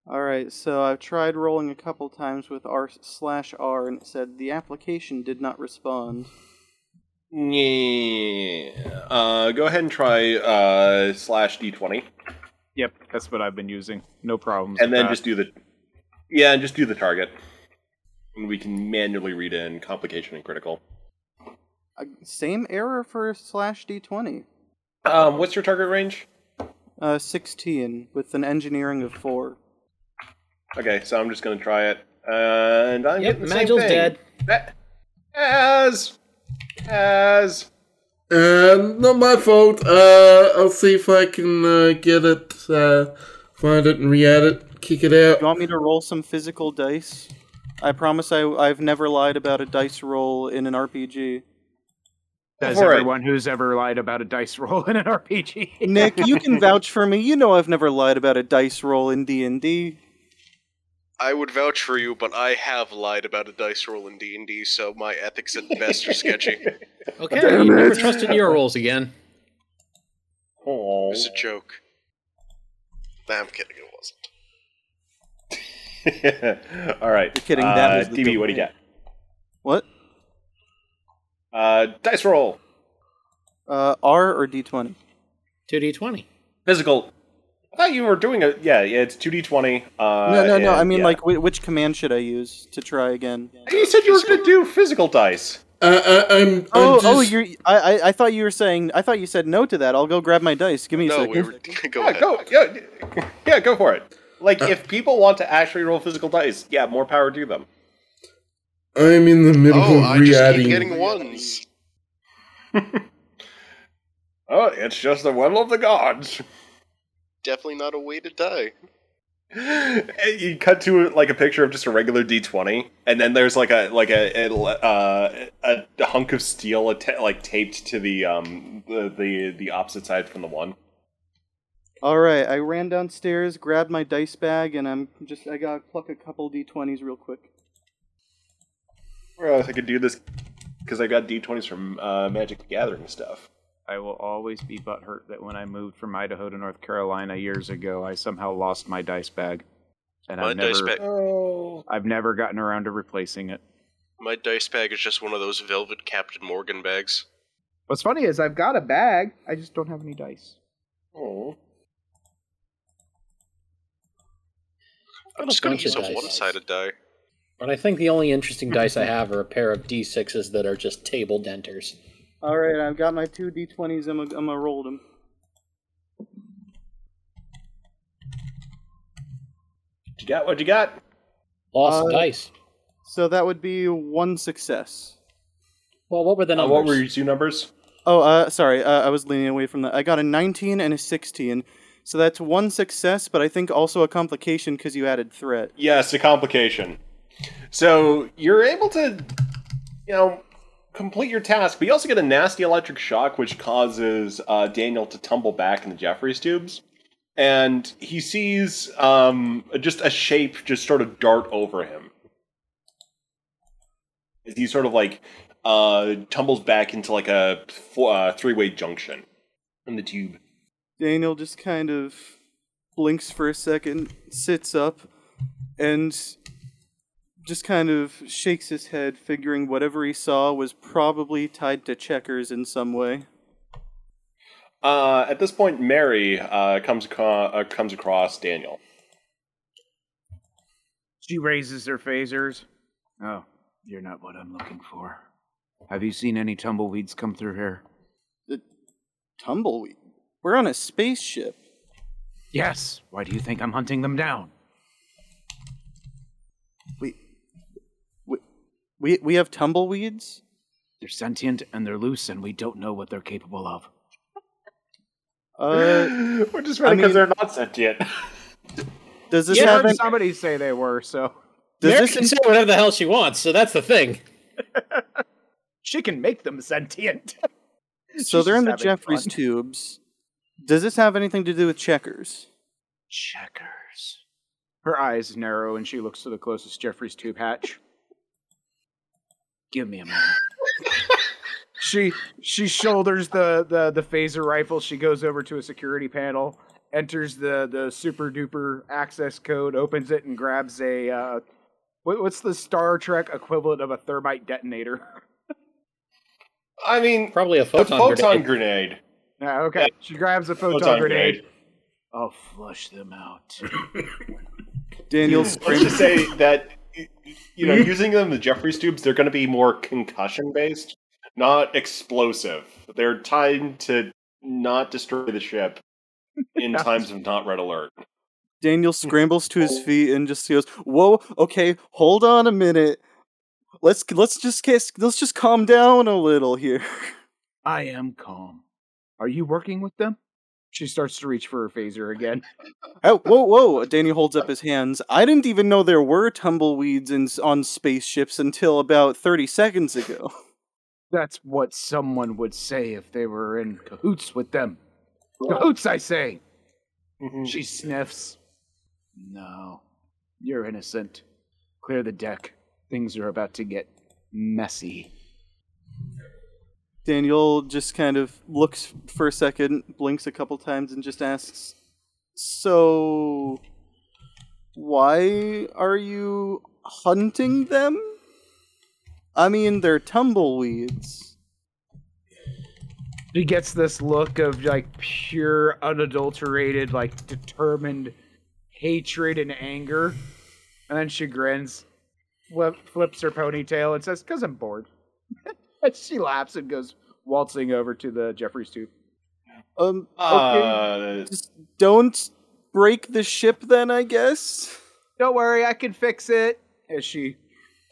[SPEAKER 10] Alright, so I've tried rolling a couple times with R slash R and it said the application did not respond.
[SPEAKER 1] Yeah. Uh, go ahead and try uh, slash d20,
[SPEAKER 3] Yep, that's what I've been using. No problems.
[SPEAKER 1] and
[SPEAKER 3] with
[SPEAKER 1] then
[SPEAKER 3] that.
[SPEAKER 1] just do the yeah, and just do the target, and we can manually read in complication and critical.
[SPEAKER 10] Uh, same error for slash D20.
[SPEAKER 1] Um, what's your target range?
[SPEAKER 10] Uh, 16 with an engineering of 4.
[SPEAKER 1] Okay, so I'm just gonna try it, and I'm
[SPEAKER 4] Yep,
[SPEAKER 1] getting the same
[SPEAKER 4] Magel's
[SPEAKER 1] thing.
[SPEAKER 4] dead.
[SPEAKER 1] That- As as
[SPEAKER 6] Uh, not my fault. Uh, I'll see if I can uh, get it, uh, find it and re-add it, kick it out.
[SPEAKER 10] You want me to roll some physical dice? I promise I, I've never lied about a dice roll in an RPG.
[SPEAKER 3] Says
[SPEAKER 1] All right.
[SPEAKER 3] everyone who's ever lied about a dice roll in an RPG.
[SPEAKER 10] Nick, you can vouch for me. You know I've never lied about a dice roll in D&D.
[SPEAKER 5] I would vouch for you, but I have lied about a dice roll in D and D, so my ethics at best are sketchy.
[SPEAKER 4] Okay, you never trusted your rolls again.
[SPEAKER 5] It was a joke. Nah, I'm kidding. It wasn't.
[SPEAKER 1] All right.
[SPEAKER 10] You're kidding,
[SPEAKER 1] Uh,
[SPEAKER 10] that was the
[SPEAKER 1] DB, what do you got?
[SPEAKER 10] What?
[SPEAKER 1] Uh, dice roll.
[SPEAKER 10] Uh, R or D20?
[SPEAKER 4] Two D twenty.
[SPEAKER 1] Physical. I thought you were doing a yeah. Yeah, it's two d twenty. Uh,
[SPEAKER 10] no, no, no. I mean,
[SPEAKER 1] yeah.
[SPEAKER 10] like, whi- which command should I use to try again?
[SPEAKER 1] you said you were going to do physical dice.
[SPEAKER 6] Uh, I, I'm, I'm
[SPEAKER 10] Oh,
[SPEAKER 6] just,
[SPEAKER 10] oh, you're. I, I, I thought you were saying. I thought you said no to that. I'll go grab my dice. Give me a
[SPEAKER 5] No,
[SPEAKER 10] second.
[SPEAKER 5] we were. Go
[SPEAKER 1] yeah,
[SPEAKER 5] ahead.
[SPEAKER 1] go. Yeah, yeah, go for it. Like, if people want to actually roll physical dice, yeah, more power to them.
[SPEAKER 6] I'm in the middle
[SPEAKER 5] Oh,
[SPEAKER 6] of
[SPEAKER 5] I just keep
[SPEAKER 6] re-adding.
[SPEAKER 5] getting ones.
[SPEAKER 1] Oh, it's just the will of the gods.
[SPEAKER 5] Definitely not a way to die.
[SPEAKER 1] you cut to like a picture of just a regular D20, and then there's like a like a a, uh, a, a hunk of steel atta- like taped to the um the, the the opposite side from the one.
[SPEAKER 10] All right, I ran downstairs, grabbed my dice bag, and I'm just. I gotta pluck a couple d20s real quick.
[SPEAKER 1] Or else I could do this because I got D20s from uh, Magic the Gathering stuff.
[SPEAKER 3] I will always be butthurt that when I moved from Idaho to North Carolina years ago, I somehow lost my dice bag, and
[SPEAKER 5] My
[SPEAKER 3] I've
[SPEAKER 5] dice
[SPEAKER 3] never,
[SPEAKER 5] bag.
[SPEAKER 1] Oh.
[SPEAKER 3] I've never gotten around to replacing it.
[SPEAKER 5] My dice bag is just one of those velvet Captain Morgan bags.
[SPEAKER 3] What's funny is I've got a bag, I just don't have any dice.
[SPEAKER 1] Oh.
[SPEAKER 5] I'm just gonna use a one-sided die.
[SPEAKER 4] But I think the only interesting dice I have are a pair of D sixes that are just table denters.
[SPEAKER 10] All right, I've got my two d20s. I'm gonna, I'm gonna roll them.
[SPEAKER 1] What you got? What you got?
[SPEAKER 4] Lost
[SPEAKER 10] Uh,
[SPEAKER 4] dice.
[SPEAKER 10] So that would be one success.
[SPEAKER 4] Well, what were the
[SPEAKER 1] Uh,
[SPEAKER 4] numbers?
[SPEAKER 1] what were your two numbers?
[SPEAKER 10] Oh, uh, sorry, uh, I was leaning away from that. I got a 19 and a 16. So that's one success, but I think also a complication because you added threat.
[SPEAKER 1] Yes, a complication. So you're able to, you know, complete your task, but you also get a nasty electric shock, which causes uh, Daniel to tumble back in the Jeffries tubes, and he sees um, just a shape just sort of dart over him. As he sort of like uh, tumbles back into like a uh, three-way junction in the tube.
[SPEAKER 10] Daniel just kind of blinks for a second, sits up, and just kind of shakes his head, figuring whatever he saw was probably tied to checkers in some way.
[SPEAKER 1] Uh, at this point, Mary uh, comes aco- uh, comes across Daniel.
[SPEAKER 3] She raises her phasers. Oh, you're not what I'm looking for. Have you seen any tumbleweeds come through here?
[SPEAKER 10] The tumbleweed. We're on a spaceship.
[SPEAKER 3] Yes. Why do you think I'm hunting them down?
[SPEAKER 10] We, we, we, we have tumbleweeds.
[SPEAKER 3] They're sentient and they're loose, and we don't know what they're capable of.
[SPEAKER 10] Uh,
[SPEAKER 1] We're just
[SPEAKER 10] I
[SPEAKER 1] because
[SPEAKER 10] mean-
[SPEAKER 1] they're not sentient.
[SPEAKER 10] does this
[SPEAKER 3] You
[SPEAKER 10] have
[SPEAKER 3] heard
[SPEAKER 10] any,
[SPEAKER 3] somebody say they were, so
[SPEAKER 10] does
[SPEAKER 4] Mary
[SPEAKER 10] this
[SPEAKER 4] can say whatever the hell she wants, so that's the thing.
[SPEAKER 3] she can make them sentient.
[SPEAKER 10] so they're in the
[SPEAKER 3] just having
[SPEAKER 10] Jeffries
[SPEAKER 3] fun.
[SPEAKER 10] tubes. Does this have anything to do with checkers?
[SPEAKER 3] Checkers. Her eyes narrow and she looks to the closest Jeffries tube hatch. Give me a moment. she she shoulders the, the the phaser rifle. She goes over to a security panel, enters the the super duper access code, opens it, and grabs a uh, what, what's the Star Trek equivalent of a thermite detonator?
[SPEAKER 1] I mean,
[SPEAKER 4] Probably a
[SPEAKER 1] a
[SPEAKER 4] photon,
[SPEAKER 1] photon
[SPEAKER 4] grenade.
[SPEAKER 1] grenade.
[SPEAKER 3] Yeah, okay. She grabs a photon,
[SPEAKER 1] Photon
[SPEAKER 3] grenade.
[SPEAKER 1] grenade.
[SPEAKER 3] I'll flush them out.
[SPEAKER 10] Daniel
[SPEAKER 1] Let's just say that y- you know, using them in the Jeffries tubes, they're going to be more concussion based, not explosive. They're tied to not destroy the ship in times of not red alert.
[SPEAKER 10] Daniel scrambles to his oh. feet and just goes, "Whoa, okay, hold on a minute. Let's let's just kiss, let's just calm down a little here."
[SPEAKER 3] I am calm. Are you working with them? She starts to reach for her phaser again.
[SPEAKER 10] Oh, whoa, whoa! Daniel holds up his hands. I didn't even know there were tumbleweeds in, on spaceships until about thirty seconds ago.
[SPEAKER 3] That's what someone would say if they were in cahoots with them. Cahoots, I say. Mm-hmm. She sniffs. No, You're innocent. Clear the deck. Things are about to get messy.
[SPEAKER 10] Daniel just kind of looks for a second, blinks a couple times, and just asks, So, why are you hunting them? I mean, they're tumbleweeds.
[SPEAKER 3] He gets this look of like pure, unadulterated, like determined hatred and anger. And then she grins, flip, flips her ponytail, and says, Because I'm bored. And she laughs and goes waltzing over to the Jeffries tube.
[SPEAKER 10] Um, okay.
[SPEAKER 1] Uh,
[SPEAKER 10] Just don't break the ship then, I guess.
[SPEAKER 3] Don't worry, I can fix it. As she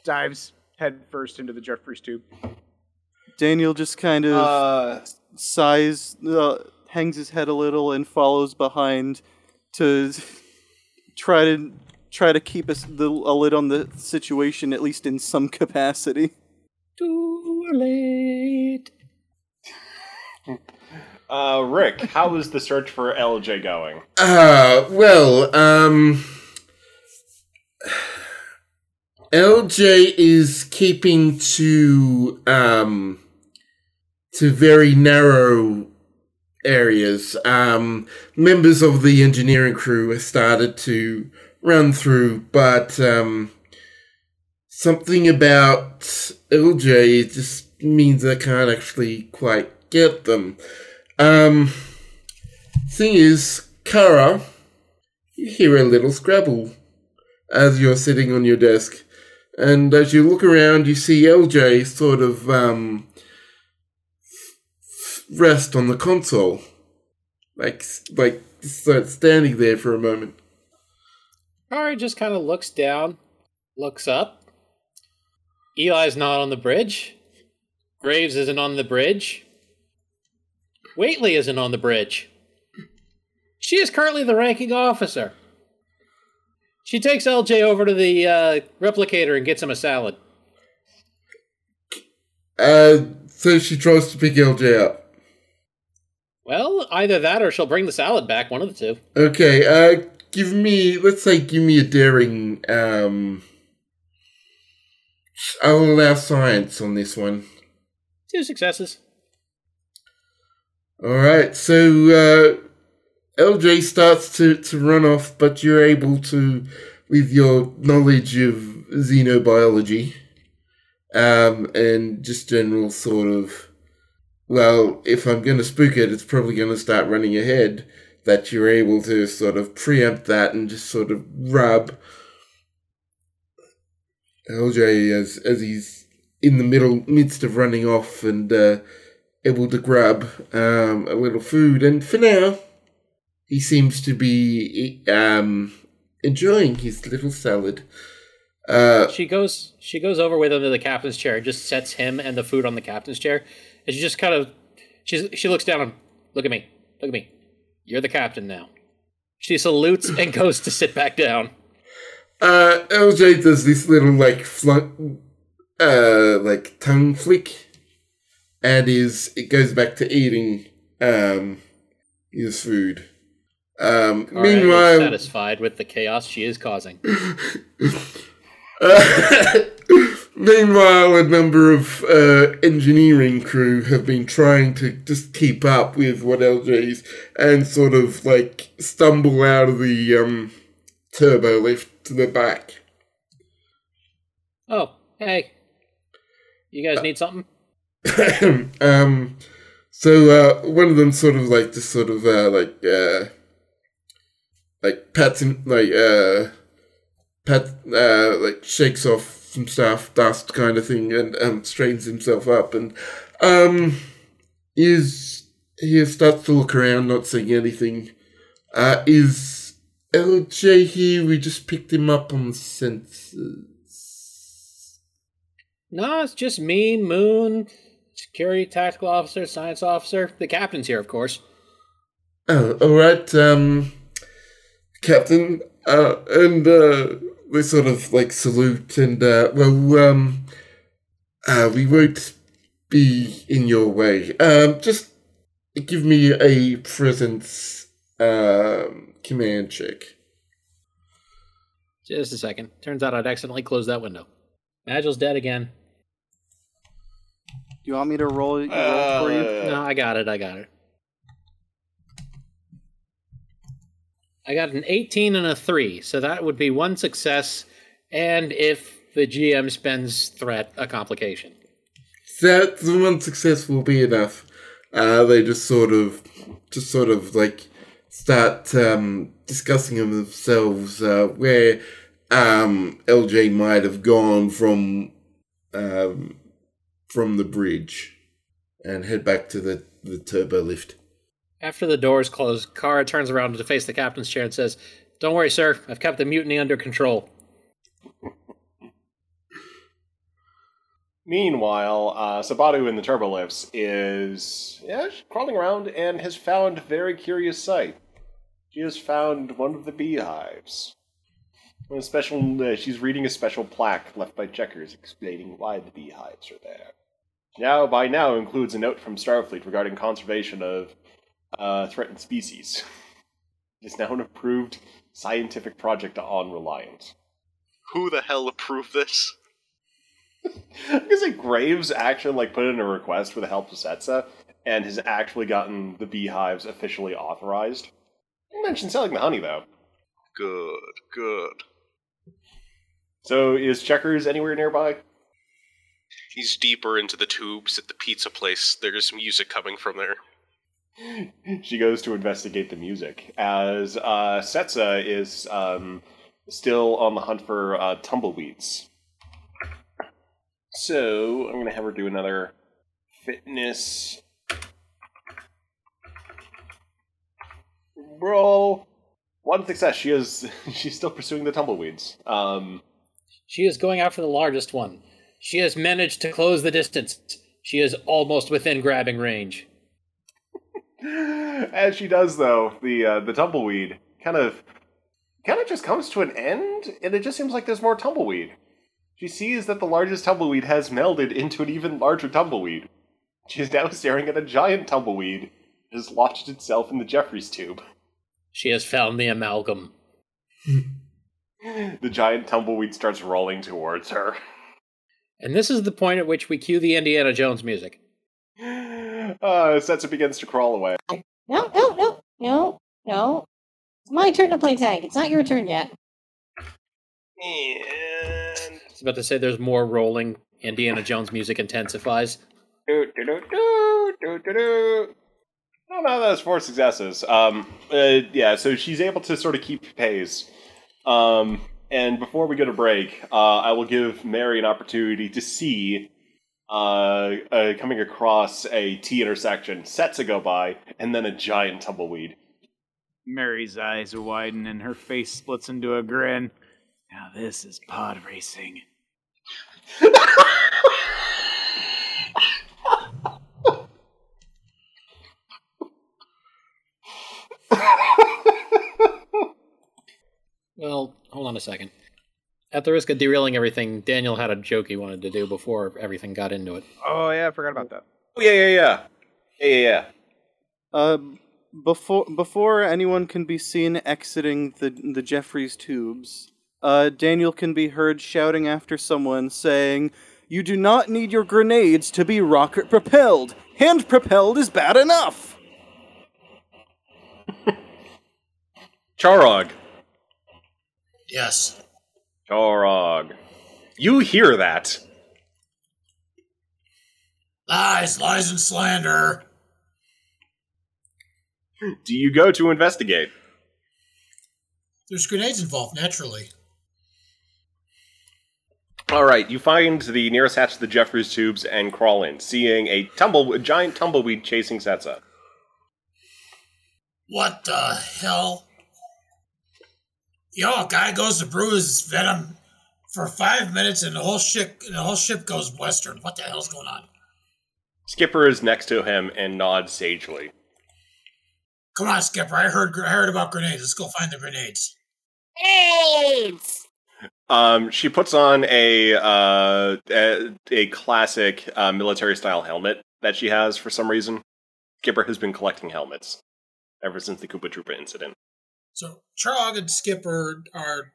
[SPEAKER 3] dives headfirst into the Jeffries tube.
[SPEAKER 10] Daniel just kind of
[SPEAKER 1] uh,
[SPEAKER 10] sighs, uh, hangs his head a little, and follows behind to try to try to keep us the, a lid on the situation, at least in some capacity.
[SPEAKER 4] Too late.
[SPEAKER 1] uh, Rick, how is the search for LJ going?
[SPEAKER 6] Uh, well, um. LJ is keeping to, um. to very narrow areas. Um, members of the engineering crew have started to run through, but, um. Something about LJ just means I can't actually quite get them. Um, thing is, Kara, you hear a little scrabble as you're sitting on your desk. And as you look around, you see LJ sort of um, rest on the console. Like, like so standing there for a moment.
[SPEAKER 4] Ari just kind of looks down, looks up. Eli's not on the bridge. Graves isn't on the bridge. Waitley isn't on the bridge. She is currently the ranking officer. She takes LJ over to the uh, replicator and gets him a salad.
[SPEAKER 6] Uh, so she tries to pick LJ up.
[SPEAKER 4] Well, either that or she'll bring the salad back, one of the two.
[SPEAKER 6] Okay, uh, give me, let's say, give me a daring, um, I'll allow science on this one.
[SPEAKER 4] Two successes.
[SPEAKER 6] Alright, so, uh, LJ starts to, to run off, but you're able to, with your knowledge of xenobiology, um, and just general sort of, well, if I'm going to spook it, it's probably going to start running ahead, that you're able to sort of preempt that and just sort of rub LJ as, as he's in the middle, midst of running off and, uh, able to grab, um, a little food. And for now, he seems to be, um, enjoying his little salad. Uh,
[SPEAKER 4] She goes she goes over with him to the captain's chair just sets him and the food on the captain's chair. And she just kind of she she looks down and look at me. Look at me. You're the captain now. She salutes and goes to sit back down.
[SPEAKER 6] Uh, LJ does this little like flunk, uh, like tongue flick, and is it goes back to eating um his food. Um,
[SPEAKER 4] All right, you're
[SPEAKER 6] meanwhile,
[SPEAKER 4] satisfied with the chaos she is causing.
[SPEAKER 6] uh, meanwhile, a number of uh, engineering crew have been trying to just keep up with what LJ's and sort of like stumble out of the um turbo lift to the back.
[SPEAKER 4] Oh, hey. You guys need something?
[SPEAKER 6] um, so uh, one of them sort of like just sort of uh, like uh, like pats him like uh, pat uh, like shakes off some stuff, dust kind of thing, and um, straightens himself up, and um, is he starts to look around, not seeing anything. Uh, is LJ here? We just picked him up on senses.
[SPEAKER 4] No, it's just me, Moon, security tactical officer, science officer. The captain's here, of course.
[SPEAKER 6] Oh, all right, um, Captain. Uh, and uh, we sort of like salute, and uh, well, um, uh, we won't be in your way. Um, just give me a presence um command check.
[SPEAKER 4] Just a second. Turns out I'd accidentally closed that window. Magil's dead again.
[SPEAKER 10] Do you want me to roll, roll for you?
[SPEAKER 1] Uh,
[SPEAKER 4] No, I got it. I got it. I got an 18 and a 3, so that would be one success, and if the GM spends threat, a complication.
[SPEAKER 6] That one success will be enough. Uh, they just sort of, just sort of like start um, discussing themselves uh, where um, LJ might have gone from um, from the bridge, and head back to the the turbo lift.
[SPEAKER 4] After the doors close, Kara turns around to face the captain's chair and says, Don't worry, sir. I've kept the mutiny under control.
[SPEAKER 1] Meanwhile, uh, Sabatu in the turbolifts is yeah, crawling around and has found a very curious sight. She has found one of the beehives. A special, uh, she's reading a special plaque left by Checkers explaining why the beehives are there. Now, by now, includes a note from Starfleet regarding conservation of uh, threatened species. It is now an approved scientific project on Reliant.
[SPEAKER 5] Who the hell approved this?
[SPEAKER 1] I'm gonna say Graves actually like put in a request with the help of Setsa and has actually gotten the beehives officially authorized. You mentioned selling the honey though.
[SPEAKER 5] Good, good.
[SPEAKER 1] So is Checkers anywhere nearby?
[SPEAKER 5] He's deeper into the tubes at the pizza place. There's music coming from there.
[SPEAKER 1] she goes to investigate the music as uh, Setsa is um, still on the hunt for uh, tumbleweeds. So I'm gonna have her do another fitness roll. One success. She is she's still pursuing the tumbleweeds. Um,
[SPEAKER 4] She is going after the largest one. She has managed to close the distance. She is almost within grabbing range.
[SPEAKER 1] As she does, though, the uh, the tumbleweed kind of kind of just comes to an end, and it just seems like there's more tumbleweed. She sees that the largest tumbleweed has melded into an even larger tumbleweed. She is now staring at a giant tumbleweed that has lodged itself in the Jeffries tube.
[SPEAKER 4] She has found the amalgam.
[SPEAKER 1] The giant tumbleweed starts rolling towards her.
[SPEAKER 4] And this is the point at which we cue the Indiana Jones music.
[SPEAKER 1] Uh, Setsa begins to crawl away.
[SPEAKER 8] No, no, no, no, no. It's my turn to play tag. It's not your turn yet.
[SPEAKER 1] And
[SPEAKER 4] I was about to say there's more rolling. Indiana Jones music intensifies.
[SPEAKER 1] Do, do, do, do, do, do, do. No, no, that's four successes. Um, uh, yeah, so she's able to sort of keep pace. Um, and before we go to break, uh, I will give Mary an opportunity to see uh, uh, coming across a T intersection, Setsa go by, and then a giant tumbleweed.
[SPEAKER 3] Mary's eyes widen and her face splits into a grin. Now this is pod racing.
[SPEAKER 4] Well, hold on a second. At the risk of derailing everything, Daniel had a joke he wanted to do before everything got into it.
[SPEAKER 3] Oh yeah, I forgot about that.
[SPEAKER 1] Oh, yeah, yeah, yeah. Yeah, yeah, yeah.
[SPEAKER 10] Uh, before before anyone can be seen exiting the the Jeffries tubes, uh, Daniel can be heard shouting after someone, saying, "You do not need your grenades to be rocket propelled. Hand propelled is bad enough."
[SPEAKER 1] Charog.
[SPEAKER 2] Yes.
[SPEAKER 1] Charog. You hear that?
[SPEAKER 2] Lies, lies, and slander.
[SPEAKER 1] Do you go to investigate?
[SPEAKER 2] There's grenades involved, naturally.
[SPEAKER 1] All right, you find the nearest hatch to the Jeffries tubes and crawl in, seeing a tumble, a giant tumbleweed chasing Setsa.
[SPEAKER 2] What the hell? Yo, a guy goes to brew his venom for five minutes, and the whole ship the whole ship goes western. What the hell's going on?
[SPEAKER 1] Skipper is next to him and nods sagely.
[SPEAKER 2] Come on, Skipper. I heard, I heard about grenades. Let's go find the grenades.
[SPEAKER 7] AIDS!
[SPEAKER 1] Um, she puts on a uh, a, a classic uh, military style helmet that she has for some reason. Skipper has been collecting helmets ever since the Koopa Troopa incident.
[SPEAKER 2] So Charog and Skipper are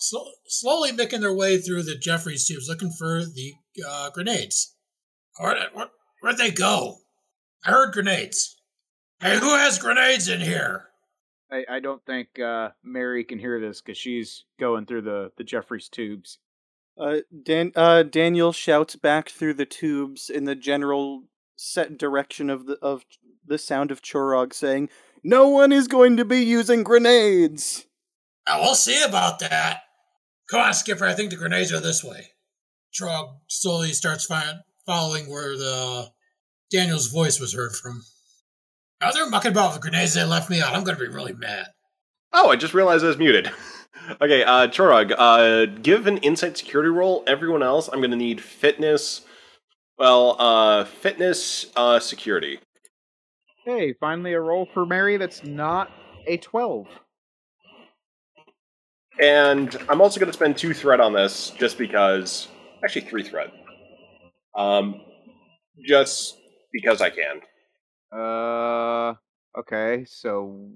[SPEAKER 2] sl- slowly making their way through the Jeffries tubes, looking for the uh, grenades. Where, where, where'd they go? I heard grenades. Hey, who has grenades in here?
[SPEAKER 3] I, I don't think uh, Mary can hear this because she's going through the, the Jeffries tubes.
[SPEAKER 10] Uh, Dan- uh, Daniel shouts back through the tubes in the general set direction of the of the sound of Chorog saying, "No one is going to be using grenades."
[SPEAKER 2] Oh, we'll see about that. Come on, Skipper. I think the grenades are this way. Trog slowly starts fi- following where the Daniel's voice was heard from. Now they're mucking about with grenades. They left me out. I'm going to be really mad.
[SPEAKER 1] Oh, I just realized I was muted. okay, uh, Chorog, uh, give an insight security roll. Everyone else, I'm going to need fitness. Well, uh, fitness, uh, security.
[SPEAKER 3] Hey, finally a roll for Mary that's not a 12.
[SPEAKER 1] And I'm also going to spend two threat on this just because. Actually, three threat. Um, just because I can.
[SPEAKER 3] Uh, okay, so.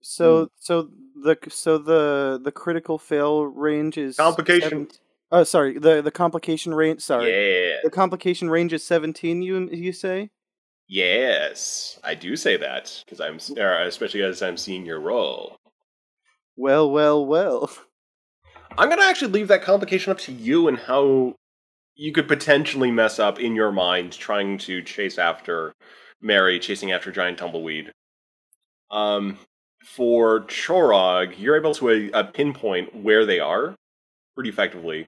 [SPEAKER 10] So so the so the the critical fail range is
[SPEAKER 1] Complication.
[SPEAKER 10] seven- Oh, sorry. The the complication range. Sorry.
[SPEAKER 1] Yeah.
[SPEAKER 10] The complication range is seventeen. You you say?
[SPEAKER 1] Yes, I do say that because I'm, especially as I'm seeing your roll.
[SPEAKER 10] Well, well, well.
[SPEAKER 1] I'm going to actually leave that complication up to you and how you could potentially mess up in your mind trying to chase after Mary, chasing after Giant Tumbleweed. Um, for Chorog, you're able to uh, pinpoint where they are pretty effectively.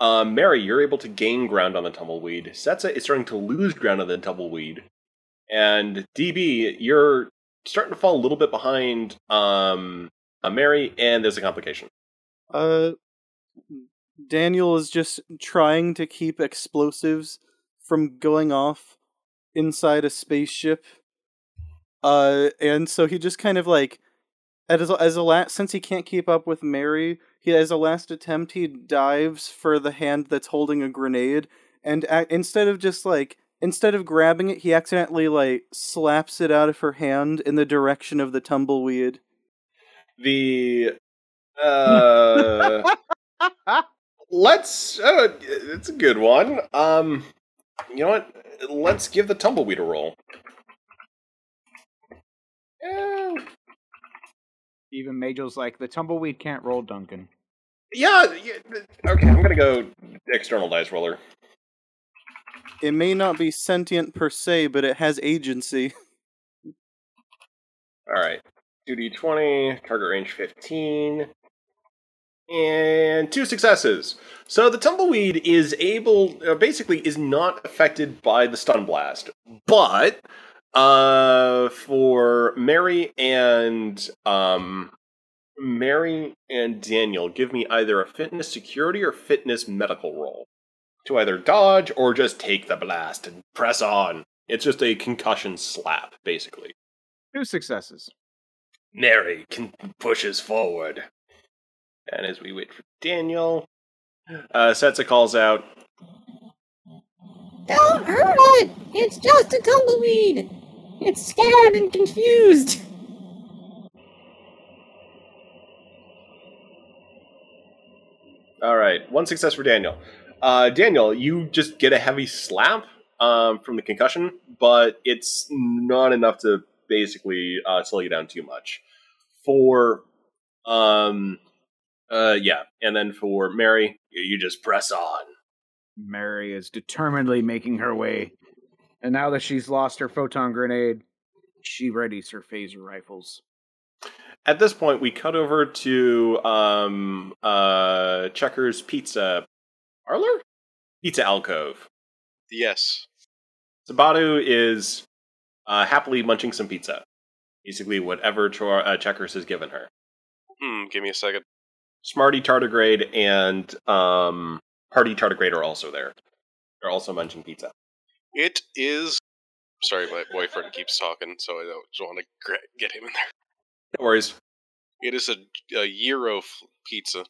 [SPEAKER 1] Um, Mary, you're able to gain ground on the Tumbleweed. Setsa is starting to lose ground on the Tumbleweed. And DB, you're starting to fall a little bit behind um, uh, Mary, and there's a complication.
[SPEAKER 10] Uh, Daniel is just trying to keep explosives from going off inside a spaceship. Uh, and so he just kind of like, as a, as a last, since he can't keep up with Mary, he as a last attempt he dives for the hand that's holding a grenade, and instead of just like instead of grabbing it, he accidentally like slaps it out of her hand in the direction of the tumbleweed.
[SPEAKER 1] The uh let's uh, it's a good one. Um you know what? Let's give the tumbleweed a roll. Eh,
[SPEAKER 3] Even Majo's like, the tumbleweed can't roll, Duncan.
[SPEAKER 1] yeah, yeah, okay, I'm gonna go external dice roller.
[SPEAKER 10] It may not be sentient per se, but it has agency.
[SPEAKER 1] Alright. 2d20, target range 15. And two successes. So the tumbleweed is able, uh, basically, is not affected by the stun blast. But uh, for Mary and um, Mary and Daniel, give me either a fitness security or fitness medical roll to either dodge or just take the blast and press on. It's just a concussion slap, basically.
[SPEAKER 3] Two successes.
[SPEAKER 1] Mary can pushes forward. And as we wait for Daniel, uh, Setsa calls out,
[SPEAKER 8] Don't hurt it! It's just a tumbleweed! It's scared and confused!
[SPEAKER 1] All right, one success for Daniel. Uh, Daniel, you just get a heavy slap um, from the concussion, but it's not enough to basically uh, slow you down too much. For, um, uh, yeah, and then for Mary, you just press on.
[SPEAKER 3] Mary is determinedly making her way. And now that she's lost her photon grenade, she readies her phaser rifles.
[SPEAKER 1] At this point, we cut over to um, uh, Checkers Pizza Parlor? Pizza Alcove.
[SPEAKER 5] Yes.
[SPEAKER 1] Sabatu is uh, happily munching some pizza. Basically, whatever Chor- uh, Checkers has given her.
[SPEAKER 5] Hmm, give me a second.
[SPEAKER 1] Smarty Tardigrade and um, Hardy Tardigrade are also there. They're also munching pizza.
[SPEAKER 5] It is. Sorry, my boyfriend keeps talking, so I don't just want to get him in there.
[SPEAKER 1] No worries.
[SPEAKER 5] It is a, a gyro f- pizza.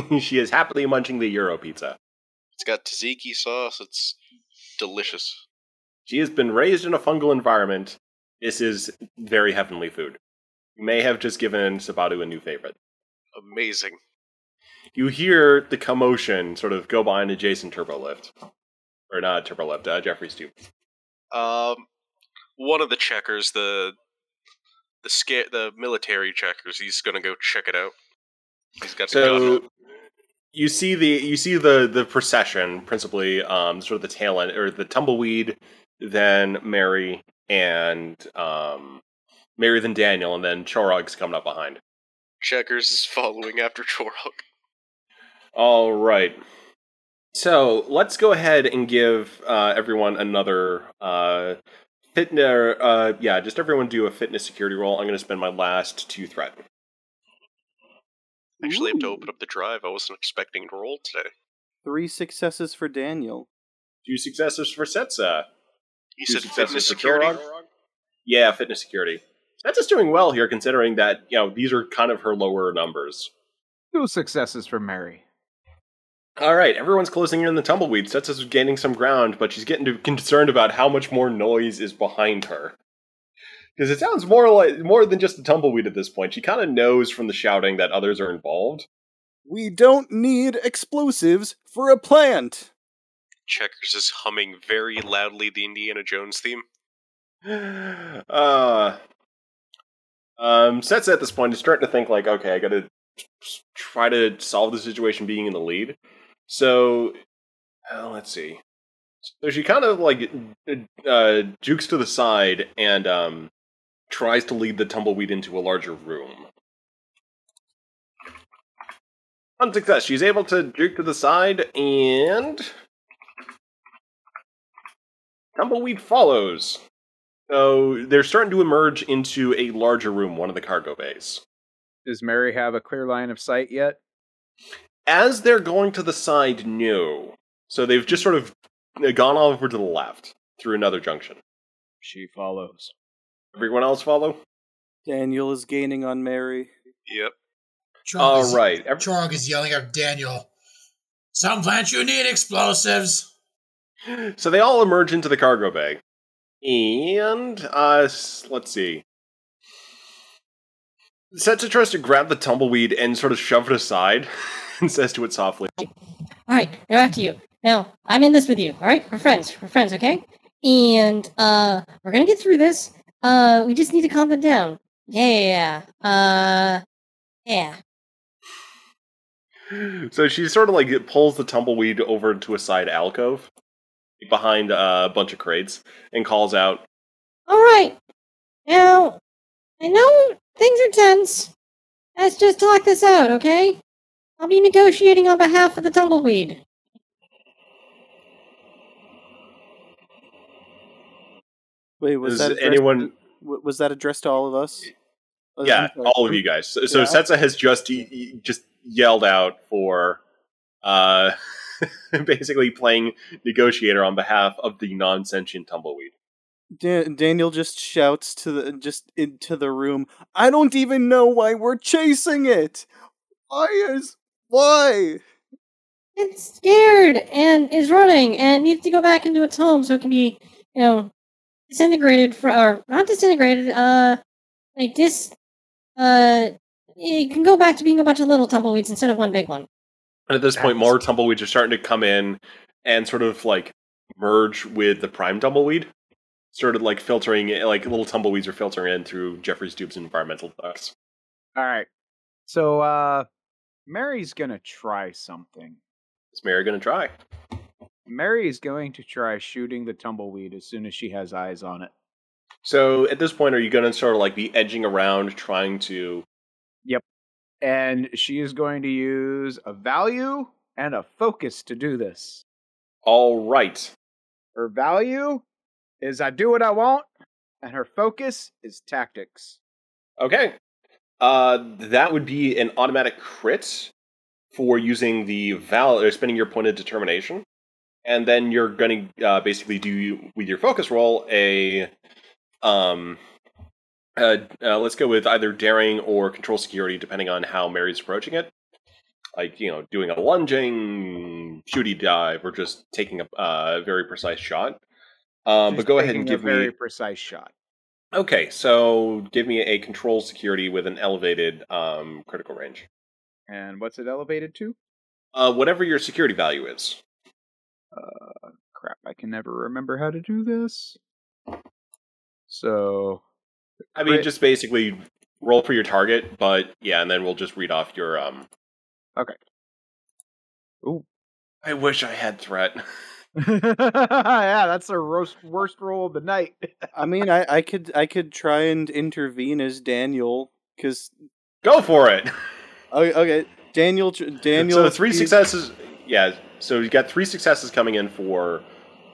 [SPEAKER 1] she is happily munching the gyro pizza.
[SPEAKER 5] It's got tzatziki sauce. It's delicious.
[SPEAKER 1] She has been raised in a fungal environment. This is very heavenly food. You may have just given Sabatu a new favorite.
[SPEAKER 5] Amazing.
[SPEAKER 1] You hear the commotion sort of go by an adjacent turbo lift. Or not turbo lift, uh, Jeffries tube.
[SPEAKER 5] Um, one of the checkers, the the sca- the military checkers, he's gonna go check it out. He's got.
[SPEAKER 1] So you see the you see the the procession, principally um sort of the tail end or the tumbleweed, then Mary and um Mary then Daniel, and then Chorog's coming up behind.
[SPEAKER 5] Checkers is following after Chorog.
[SPEAKER 1] All right. So let's go ahead and give uh, everyone another uh, fitness. Uh, yeah, just everyone do a fitness security roll. I'm going to spend my last two threat.
[SPEAKER 5] Actually, I have to open up the drive. I wasn't expecting to roll today.
[SPEAKER 10] Three successes for Daniel.
[SPEAKER 1] Two successes for Setsa.
[SPEAKER 5] You
[SPEAKER 1] Two
[SPEAKER 5] said
[SPEAKER 1] successes
[SPEAKER 5] fitness
[SPEAKER 1] for
[SPEAKER 5] security.
[SPEAKER 1] Chorog. Yeah, fitness security. Setsa's doing well here, considering that you know these are kind of her lower numbers.
[SPEAKER 3] Two successes for Mary.
[SPEAKER 1] All right, everyone's closing in on the tumbleweed. Setsa's gaining some ground, but she's getting concerned about how much more noise is behind her. Because it sounds more like more than just a tumbleweed at this point. She kind of knows from the shouting that others are involved.
[SPEAKER 10] We don't need explosives for a plant.
[SPEAKER 5] Checkers is humming very loudly the Indiana Jones theme.
[SPEAKER 1] Uh, um, Setsa at this point is starting to think like, okay, I got to try to solve the situation being in the lead. So, uh, let's see. So she kind of like uh, jukes to the side and um, tries to lead the tumbleweed into a larger room. On success, she's able to juke to the side and tumbleweed follows. So they're starting to emerge into a larger room, one of the cargo bays.
[SPEAKER 3] Does Mary have a clear line of sight yet?
[SPEAKER 1] As they're going to the side, no. So they've just sort of gone over to the left through another junction.
[SPEAKER 3] She follows.
[SPEAKER 1] Everyone else follow?
[SPEAKER 10] Daniel is gaining on Mary.
[SPEAKER 5] Yep.
[SPEAKER 2] Chorog
[SPEAKER 1] All
[SPEAKER 2] is,
[SPEAKER 1] right. Every-
[SPEAKER 2] Chorog is yelling at Daniel. Some plants you need explosives.
[SPEAKER 1] so they all emerge into the cargo bay. And, uh, let's see. Setsa tries to grab the tumbleweed and sort of shove it aside and says to it softly,
[SPEAKER 8] All right, now after you. Now, I'm in this with you. All right, we're friends. We're friends, okay? And uh, we're gonna get through this. Uh, we just need to calm them down. Yeah. Uh, yeah.
[SPEAKER 1] So she sort of like pulls the tumbleweed over to a side alcove behind a bunch of crates and calls out,
[SPEAKER 8] All right. Now, I know things are tense. Let's just talk this out, okay? I'll be negotiating on behalf of the tumbleweed.
[SPEAKER 10] Wait, was
[SPEAKER 1] Does
[SPEAKER 10] that addressed,
[SPEAKER 1] anyone-
[SPEAKER 10] w- Was that addressed to all of us?
[SPEAKER 1] "Yeah,
[SPEAKER 10] I'm
[SPEAKER 1] all of you guys." So, so
[SPEAKER 10] Yeah.
[SPEAKER 1] Setsa has just y- y- just yelled out for uh, basically playing negotiator on behalf of the non-sentient tumbleweed.
[SPEAKER 10] Da- Daniel just shouts to the just into the room. I don't even know why we're chasing it. Why is why?
[SPEAKER 8] It's scared and is running and needs to go back into its home so it can be, you know, disintegrated for or not disintegrated, uh like dis uh it can go back to being a bunch of little tumbleweeds instead of one big one.
[SPEAKER 1] And at this point, more tumbleweeds are starting to come in and sort of like merge with the prime tumbleweed. Started like filtering, like little tumbleweeds are filtering in through Jeffries tubes and environmental ducts.
[SPEAKER 3] All right. So, uh, Mary's gonna try something.
[SPEAKER 1] Is Mary going to try?
[SPEAKER 3] is going to try shooting the tumbleweed as soon as she has eyes on it.
[SPEAKER 1] So at this point, are you going to sort of like be edging around, trying to? Yep.
[SPEAKER 3] And she is going to use a value and a focus to do this.
[SPEAKER 1] All right.
[SPEAKER 3] Her value is I do what I want, and her focus is tactics.
[SPEAKER 1] Okay. Uh, that would be an automatic crit for using the val or spending your point of determination, and then you're going to uh, basically do with your focus roll a um. Uh, uh, let's go with either daring or control security, depending on how Mary's approaching it. Like you know, doing a lunging, shooty dive, or just taking a uh, very precise shot. Um, but go ahead and
[SPEAKER 3] taking a
[SPEAKER 1] give
[SPEAKER 3] very
[SPEAKER 1] me
[SPEAKER 3] precise shot.
[SPEAKER 1] Okay, so give me a control security with an elevated um, critical range.
[SPEAKER 3] And what's it elevated to?
[SPEAKER 1] Uh, whatever your security value is.
[SPEAKER 3] Uh, crap, I can never remember how to do this. So,
[SPEAKER 1] I mean, just basically roll for your target, but yeah, and then we'll just read off your um.
[SPEAKER 3] Okay. Ooh.
[SPEAKER 1] I wish I had threat.
[SPEAKER 3] yeah, that's the worst, worst roll of the night.
[SPEAKER 10] I mean, I, I could I could try and intervene as Daniel because
[SPEAKER 1] Go for it.
[SPEAKER 10] okay, okay Daniel Daniel
[SPEAKER 1] so three successes. Yeah. So you got three successes coming in for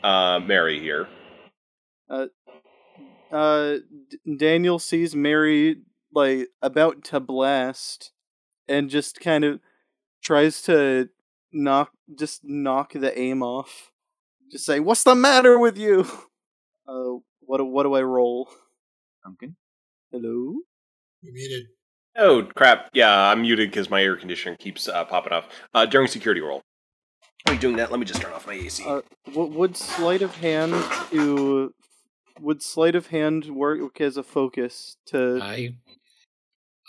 [SPEAKER 1] uh, Mary here.
[SPEAKER 10] uh D- Daniel sees Mary like about to blast and just kind of tries to knock just knock the aim off. Just say, "What's the matter with you?" Uh what do- what do I roll?
[SPEAKER 3] Duncan?
[SPEAKER 10] Hello?
[SPEAKER 2] You muted.
[SPEAKER 1] Oh crap! Yeah, I'm muted because my air conditioner keeps uh, popping off uh, during security roll. While you're doing that, let me just turn off my AC.
[SPEAKER 10] Uh, would sleight of hand to would sleight of hand work as a focus to
[SPEAKER 4] I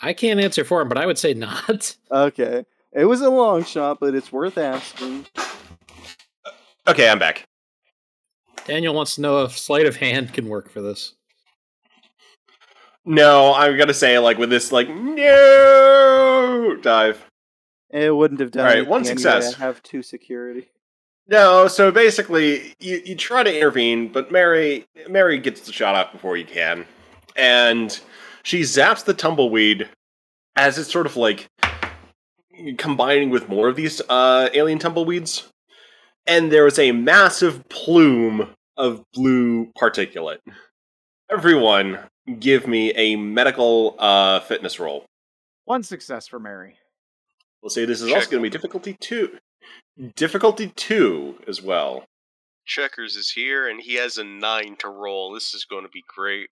[SPEAKER 4] I can't answer for him, but I would say not.
[SPEAKER 10] Okay. It was a long shot, but it's worth asking.
[SPEAKER 1] okay, I'm back.
[SPEAKER 4] Daniel wants to know if sleight of hand can work for this.
[SPEAKER 1] No, I'm gonna say like with this like no dive.
[SPEAKER 10] It wouldn't have done
[SPEAKER 1] All right, one success.
[SPEAKER 10] I have two security.
[SPEAKER 1] No, so basically you, you try to intervene, but Mary Mary gets the shot off before you can, and she zaps the tumbleweed as it's sort of like combining with more of these uh, alien tumbleweeds, and there is a massive plume of blue particulate. Everyone, give me a medical uh, fitness roll.
[SPEAKER 3] One success for Mary.
[SPEAKER 1] We'll say this is
[SPEAKER 5] Check.
[SPEAKER 1] also going to be difficulty two. Difficulty two as well.
[SPEAKER 5] Checkers is here, and he has a nine to roll. This is going to be great.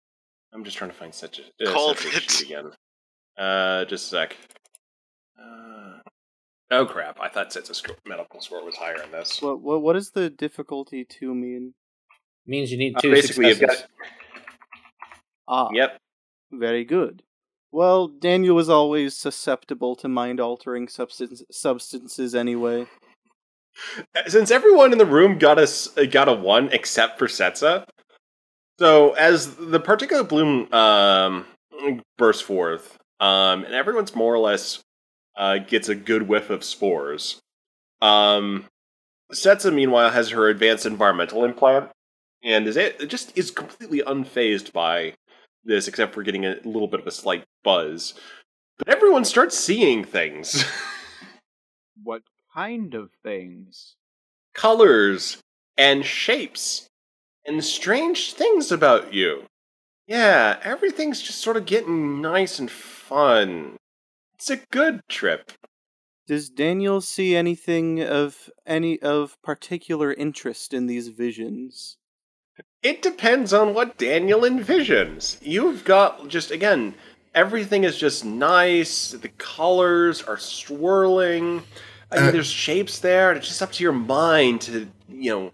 [SPEAKER 1] I'm just trying to find such a uh,
[SPEAKER 5] Called
[SPEAKER 1] such a
[SPEAKER 5] it.
[SPEAKER 1] sheet again. Uh, just a sec. Uh, oh crap! I thought Set's sc- medical score was higher in this.
[SPEAKER 10] What what what does the difficulty two mean?
[SPEAKER 4] means you need
[SPEAKER 1] Uh,
[SPEAKER 4] two
[SPEAKER 1] basically, you've got
[SPEAKER 10] Ah,
[SPEAKER 1] yep.
[SPEAKER 10] very good. Well, Daniel was always susceptible to mind altering substance, substances anyway.
[SPEAKER 1] Since everyone in the room got a uh, got a one except for Setsa, so as the particular bloom um, bursts forth, um, and everyone's more or less uh, gets a good whiff of spores. Um, Setsa, meanwhile, has her advanced environmental implant, and is it just is completely unfazed by this, except for getting a little bit of a slight buzz. But everyone starts seeing things.
[SPEAKER 3] What kind of things?
[SPEAKER 1] colors and shapes and strange things about you. Yeah, everything's just sort of getting nice and fun. It's a good trip.
[SPEAKER 10] Does Daniel see anything of any of particular interest in these visions?
[SPEAKER 1] It depends on what Daniel envisions. You've got just again, everything is just nice. The colors are swirling. I mean,
[SPEAKER 6] Uh,
[SPEAKER 1] there's shapes there. It's just up to your mind to, you know,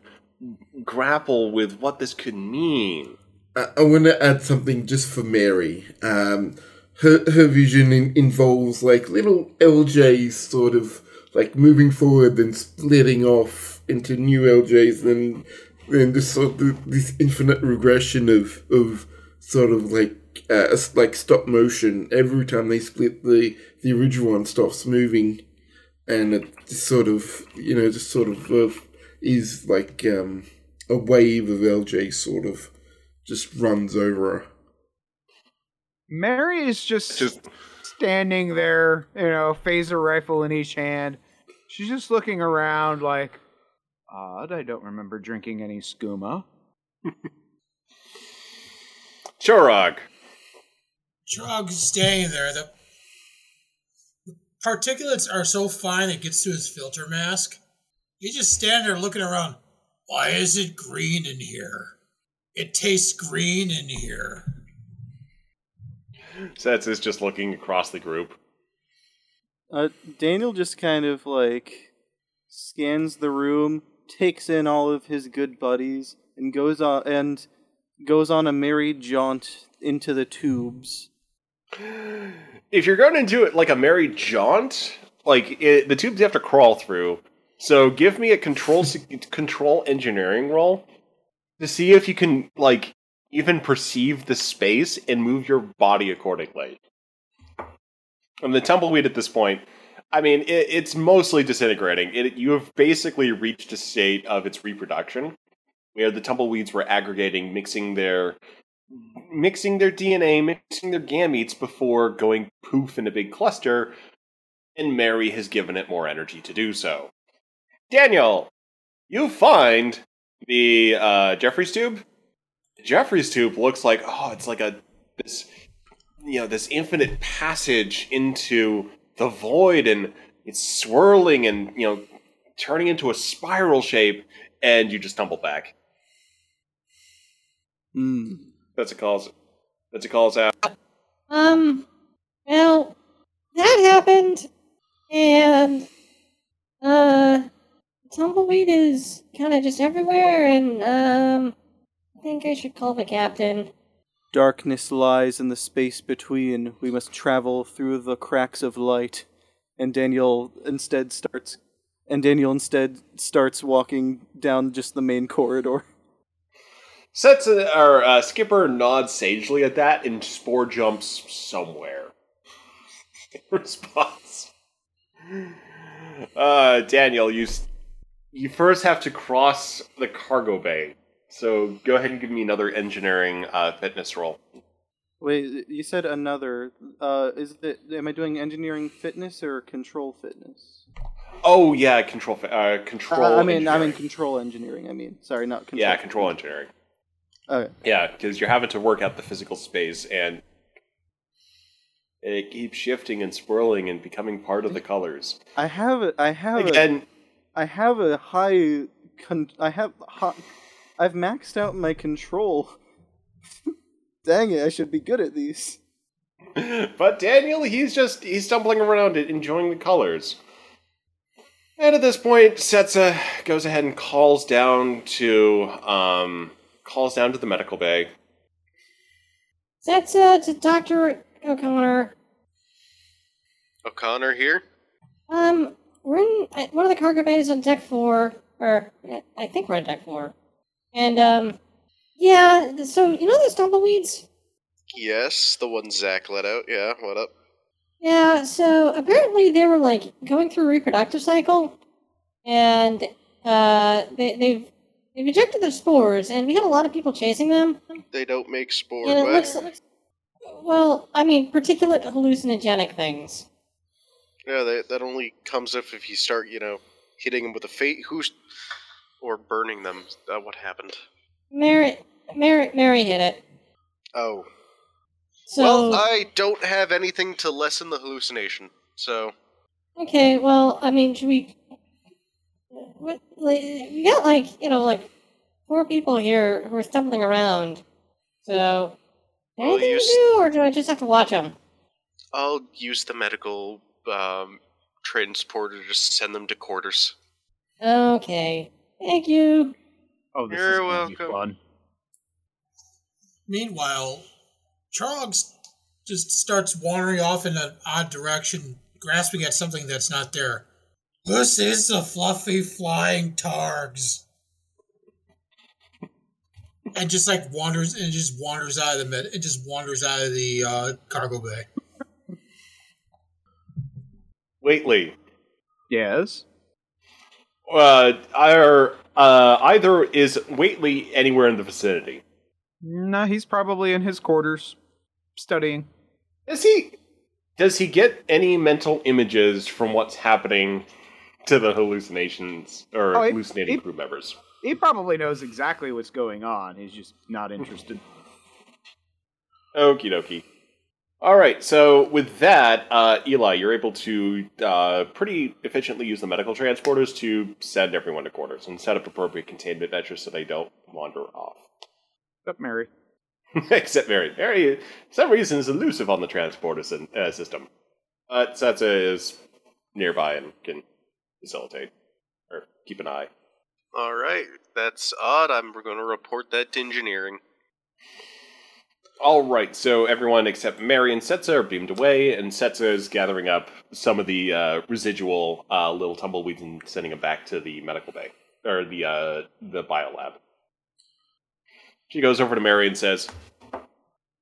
[SPEAKER 1] grapple with what this could mean.
[SPEAKER 6] I, I want to add something just for Mary. Um, her her vision in, involves like little LJs, sort of like moving forward and splitting off into new LJs, and then this sort of this infinite regression of of sort of like uh, like stop motion. Every time they split, the the original one stops moving, and it just sort of you know just sort of uh, is like um, a wave of LJ sort of just runs over her.
[SPEAKER 3] Mary is just,
[SPEAKER 1] Just
[SPEAKER 3] standing there, you know, phaser rifle in each hand. She's just looking around like, odd, I don't remember drinking any skooma.
[SPEAKER 1] Chorog.
[SPEAKER 2] Drug staying there. The, the particulates are so fine it gets to his filter mask. He just stand there looking around. Why is it green in here? It tastes green in here.
[SPEAKER 1] Sets is just looking across the group.
[SPEAKER 10] Uh, Daniel just kind of like scans the room, takes in all of his good buddies, and goes on and goes on a merry jaunt into the tubes.
[SPEAKER 1] If you're going to do it like a merry jaunt, like it, the tubes you have to crawl through. So give me a control control engineering roll to see if you can like even perceive the space and move your body accordingly. And the tumbleweed at this point, I mean, it, it's mostly disintegrating. It, you have basically reached a state of its reproduction where the tumbleweeds were aggregating, mixing their mixing their DNA, mixing their gametes before going poof in a big cluster, and Mary has given it more energy to do so. Daniel, you find the uh, Jeffries tube. Jeffries tube looks like oh, it's like a this you know this infinite passage into the void, and it's swirling and you know turning into a spiral shape, and you just tumble back.
[SPEAKER 10] Hmm.
[SPEAKER 1] That's a calls. That's a calls out.
[SPEAKER 8] Um, well, that happened, and uh, tumbleweed is kind of just everywhere, and um, I think I should call the captain.
[SPEAKER 10] Darkness lies in the space between. We must travel through the cracks of light. And Daniel instead starts and Daniel instead starts walking down just the main corridor.
[SPEAKER 1] Sets our uh, Skipper nods sagely at that and spore jumps somewhere. In response, uh, Daniel, you you first have to cross the cargo bay. So go ahead and give me another engineering uh, fitness roll.
[SPEAKER 10] Wait, you said another. Uh, is it? Am I doing engineering fitness or control fitness?
[SPEAKER 1] Oh yeah, control uh, control.
[SPEAKER 10] Uh, I mean, I mean control engineering. I mean, sorry, not control.
[SPEAKER 1] yeah, control engineering.
[SPEAKER 10] Okay.
[SPEAKER 1] Yeah, because you're having to work out the physical space, and it keeps shifting and swirling and becoming part of the colors.
[SPEAKER 10] I have. A, I have. A,
[SPEAKER 1] Again,
[SPEAKER 10] I have a high. Con- I have. High, I've maxed out my control. Dang it! I should be good at these.
[SPEAKER 1] but Daniel, he's just he's stumbling around it, enjoying the colors. And at this point, Setsa goes ahead and calls down to um calls down to the medical bay.
[SPEAKER 8] That's uh, to Doctor O'Connor.
[SPEAKER 5] O'Connor here.
[SPEAKER 8] Um, we're in uh, one of the cargo bays on deck four, or uh, I think we're on deck four. And um, yeah. So you know those tumbleweeds?
[SPEAKER 5] Yes, the one Zach let out. Yeah, what up?
[SPEAKER 8] Yeah. So apparently they were like going through a reproductive cycle, and uh, they, they've they've ejected their spores, and we had a lot of people chasing them.
[SPEAKER 5] They don't make spores.
[SPEAKER 8] And it looks, looks well, I mean, particulate hallucinogenic things.
[SPEAKER 5] Yeah, that that only comes up if you start, you know, hitting them with a fate. Who's or burning them? Uh, what happened?
[SPEAKER 8] Mary, Mary, Mary hit it.
[SPEAKER 5] Oh,
[SPEAKER 8] So
[SPEAKER 5] well, I don't have anything to lessen the hallucination. So
[SPEAKER 8] okay, well, I mean, should we? What like, we got like you know like four people here who are stumbling around. So
[SPEAKER 5] Well,
[SPEAKER 8] anything
[SPEAKER 5] you
[SPEAKER 8] to do, or do I just have to watch them?
[SPEAKER 5] I'll use the medical um, transporter to send them to quarters.
[SPEAKER 8] Okay, thank you.
[SPEAKER 3] Oh, this
[SPEAKER 5] You're
[SPEAKER 3] is gonna be
[SPEAKER 5] welcome.
[SPEAKER 3] fun.
[SPEAKER 2] Meanwhile, Trogs just starts wandering off in an odd direction, grasping at something that's not there. This is the fluffy flying targs. And just like wanders and just wanders out of the med- it just wanders out of the uh, cargo bay.
[SPEAKER 1] Waitley,
[SPEAKER 3] Yes.
[SPEAKER 1] Uh, are, uh, either is Waitley anywhere in the vicinity?
[SPEAKER 3] No, he's probably in his quarters, studying.
[SPEAKER 1] Is he? Does he get any mental images from what's happening to the hallucinations or
[SPEAKER 3] Oh, he-
[SPEAKER 1] hallucinating
[SPEAKER 3] he-
[SPEAKER 1] crew members?
[SPEAKER 3] He probably knows exactly what's going on. He's just not interested.
[SPEAKER 1] Okie dokie. All right, so with that, uh, Eli, you're able to uh, pretty efficiently use the medical transporters to send everyone to quarters and set up appropriate containment measures so they don't wander off.
[SPEAKER 3] Except Mary.
[SPEAKER 1] Except Mary. Mary, for some reason, is elusive on the transporter syn- uh, system. But Setsa is nearby and can facilitate or keep an eye.
[SPEAKER 5] All right, that's odd. I'm going to report that to engineering.
[SPEAKER 1] All right, so everyone except Mary and Setsa are beamed away, and Setsa is gathering up some of the uh, residual uh, little tumbleweeds and sending them back to the medical bay or the uh, the biolab. She goes over to Mary and says,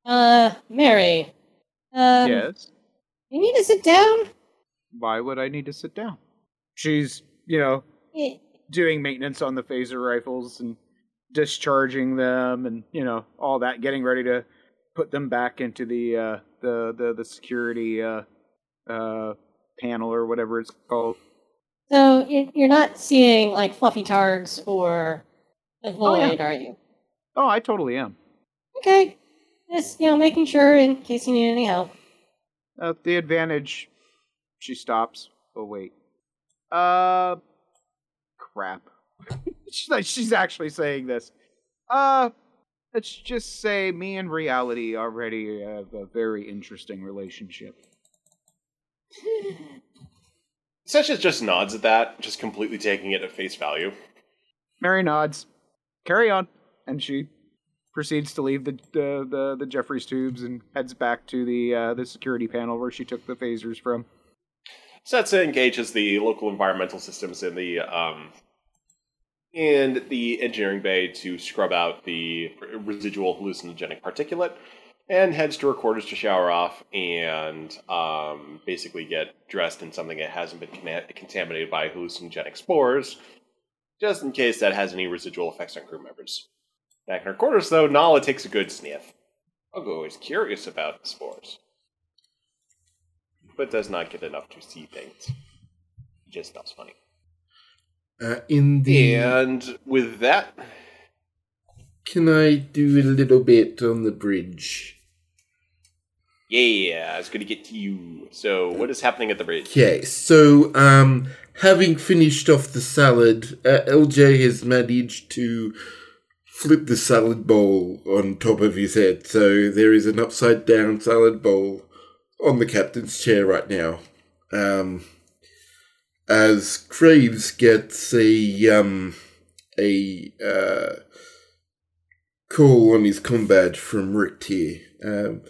[SPEAKER 8] Uh, Mary. Um,
[SPEAKER 3] yes.
[SPEAKER 8] You need to sit down?
[SPEAKER 3] Why would I need to sit down? She's, you know,
[SPEAKER 8] Eh,
[SPEAKER 3] doing maintenance on the phaser rifles and discharging them and, you know, all that, getting ready to put them back into the uh the the, the security uh uh panel or whatever it's called.
[SPEAKER 8] So you- you're not seeing like fluffy targs or the
[SPEAKER 3] Oh, yeah.
[SPEAKER 8] are you?
[SPEAKER 3] Oh, I totally am.
[SPEAKER 8] Okay. Just, you know, making sure in case you need any help.
[SPEAKER 3] Uh, the advantage. She stops. Oh wait. Uh, crap. she's like she's actually saying this. Uh, let's just say me and reality already have a very interesting relationship.
[SPEAKER 1] Setsa just nods at that, just completely taking it at face value.
[SPEAKER 3] Mary nods. Carry on, and she proceeds to leave the the the, the Jeffries tubes and heads back to the uh, the security panel where she took the phasers from.
[SPEAKER 1] Setsa engages the local environmental systems in the um, in the engineering bay to scrub out the residual hallucinogenic particulate, and heads to her quarters to shower off and um, basically get dressed in something that hasn't been contaminated by hallucinogenic spores, just in case that has any residual effects on crew members. Back in her quarters, though, Nala takes a good sniff. Ogo is curious about the spores but does not get enough to see things. Just smells funny.
[SPEAKER 6] Uh, in the
[SPEAKER 1] And with that,
[SPEAKER 6] can I do a little bit on the bridge?
[SPEAKER 1] yeah, I was going to get to you. So, what is happening at the bridge?
[SPEAKER 6] Okay, so um, having finished off the salad, uh, LJ has managed to flip the salad bowl on top of his head. So there is an upside down salad bowl on the captain's chair right now. Um, as Graves gets a um, a uh, call on his com badge from Rick Tier. Um,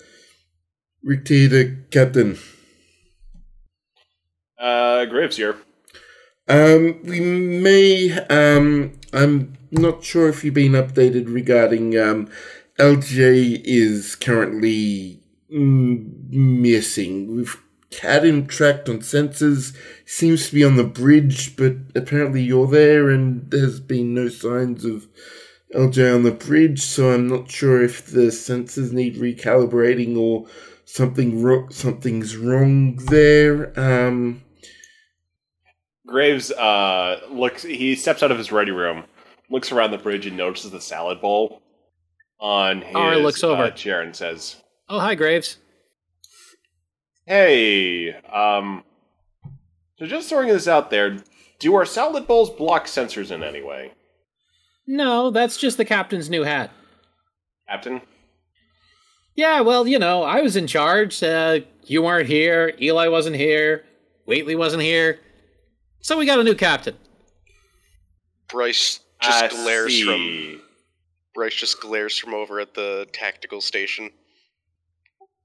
[SPEAKER 6] Rick Tier, the captain.
[SPEAKER 1] Uh, Graves here.
[SPEAKER 6] Um, we may. Um, I'm not sure if you've been updated regarding. Um, LJ is currently mm, missing. We've had him tracked on sensors. Seems to be on the bridge, but apparently you're there, and there's been no signs of LJ on the bridge. So I'm not sure if the sensors need recalibrating or something wrong. Something's wrong there. Um.
[SPEAKER 1] Graves uh, looks. He steps out of his ready room, looks around the bridge, and notices the salad bowl on his
[SPEAKER 4] Ari looks over.
[SPEAKER 1] uh, chair and says,
[SPEAKER 4] Oh, hi, Graves.
[SPEAKER 1] "Hey, um, so just throwing this out there, do our salad bowls block sensors in any way,
[SPEAKER 4] No, that's just the captain's new hat.
[SPEAKER 1] Captain?"
[SPEAKER 4] Yeah, well, you know, I was in charge. Uh, you weren't here. Eli wasn't here. Waitley wasn't here. So we got a new captain.
[SPEAKER 5] Bryce just
[SPEAKER 1] I
[SPEAKER 5] glares from. Bryce just glares from over at the tactical station.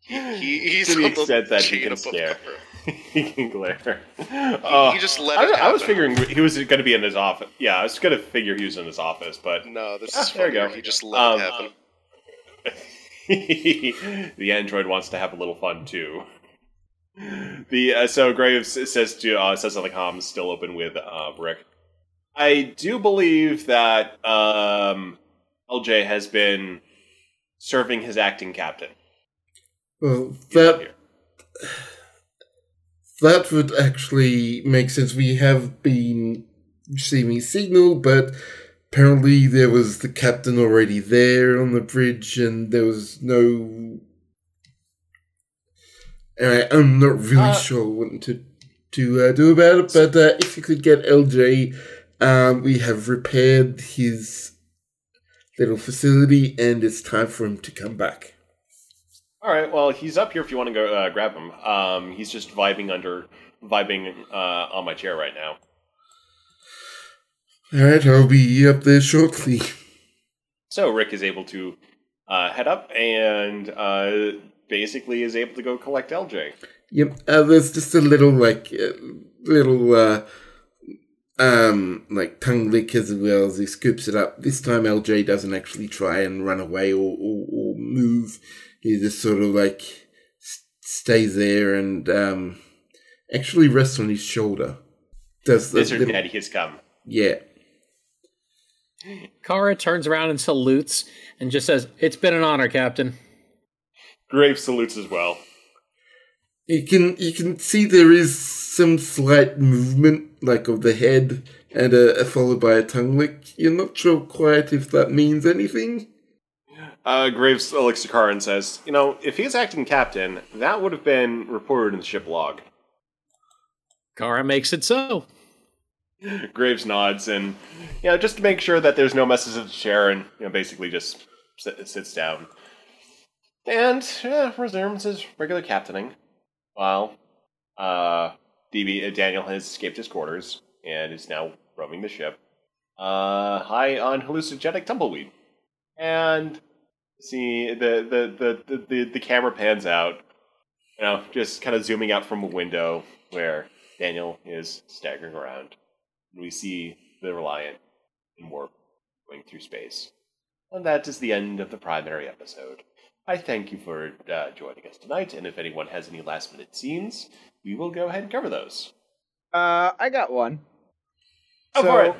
[SPEAKER 5] He, he, he's
[SPEAKER 1] to the extent that he can stare. he can glare. Uh,
[SPEAKER 5] he just let
[SPEAKER 1] I, I was figuring he was going to be in his office. Yeah, I was going to figure he was in his office, but
[SPEAKER 5] No, this
[SPEAKER 1] Ah,
[SPEAKER 5] is
[SPEAKER 1] there you go.
[SPEAKER 5] He just let
[SPEAKER 1] Um,
[SPEAKER 5] it happen.
[SPEAKER 1] the android wants to have a little fun too. The uh, so Graves says to uh, says on the comms still open with uh, Rick. I do believe that um, LJ has been serving his acting captain.
[SPEAKER 6] Well, that that would actually make sense. We have been receiving signal, but apparently there was the captain already there on the bridge, and there was no. I, I'm not really
[SPEAKER 1] Uh,
[SPEAKER 6] sure what to to uh, do about it. But uh, if you could get LJ, um, we have repaired his little facility, and it's time for him to come back.
[SPEAKER 1] All right, well he's up here if you want to go uh, grab him. Um, he's just vibing under vibing uh, on my chair right now.
[SPEAKER 6] All right, I'll be up there shortly.
[SPEAKER 1] So Rick is able to uh, head up and uh, basically is able to go collect LJ.
[SPEAKER 6] Yep. Uh, there's just a little like uh, little uh, um like tongue lick as well as he scoops it up. This time LJ doesn't actually try and run away or or, or move. He just sort of like s- stays there and um actually rests on his shoulder. Does the
[SPEAKER 1] Lizard
[SPEAKER 6] little-
[SPEAKER 1] Daddy has come.
[SPEAKER 6] yeah.
[SPEAKER 4] Kara turns around and salutes and just says, It's been an honor, Captain.
[SPEAKER 1] Grave salutes as well.
[SPEAKER 6] You can you can see there is some slight movement, like of the head, and uh, followed by a tongue lick. You're not sure quite if that means anything.
[SPEAKER 1] Uh, Graves looks to Kara and says, You know, if he's acting captain, that would have been reported in the ship log.
[SPEAKER 4] Kara makes it so.
[SPEAKER 1] Graves nods and, you know, just to make sure that there's no messes of the chair and, you know, basically just sit, sits down. And, yeah, resumes his regular captaining. While, uh, DB, uh, Daniel has escaped his quarters and is now roaming the ship. Uh, high on hallucinogenic tumbleweed. And, see, the, the, the, the, the, camera pans out, you know, just kind of zooming out from a window where Daniel is staggering around. And we see the Reliant in warp going through space. And that is the end of the primary episode. I thank you for uh, joining us tonight, and if anyone has any last minute scenes, we will go ahead and cover those.
[SPEAKER 3] Uh, I got one.
[SPEAKER 1] Oh, for it.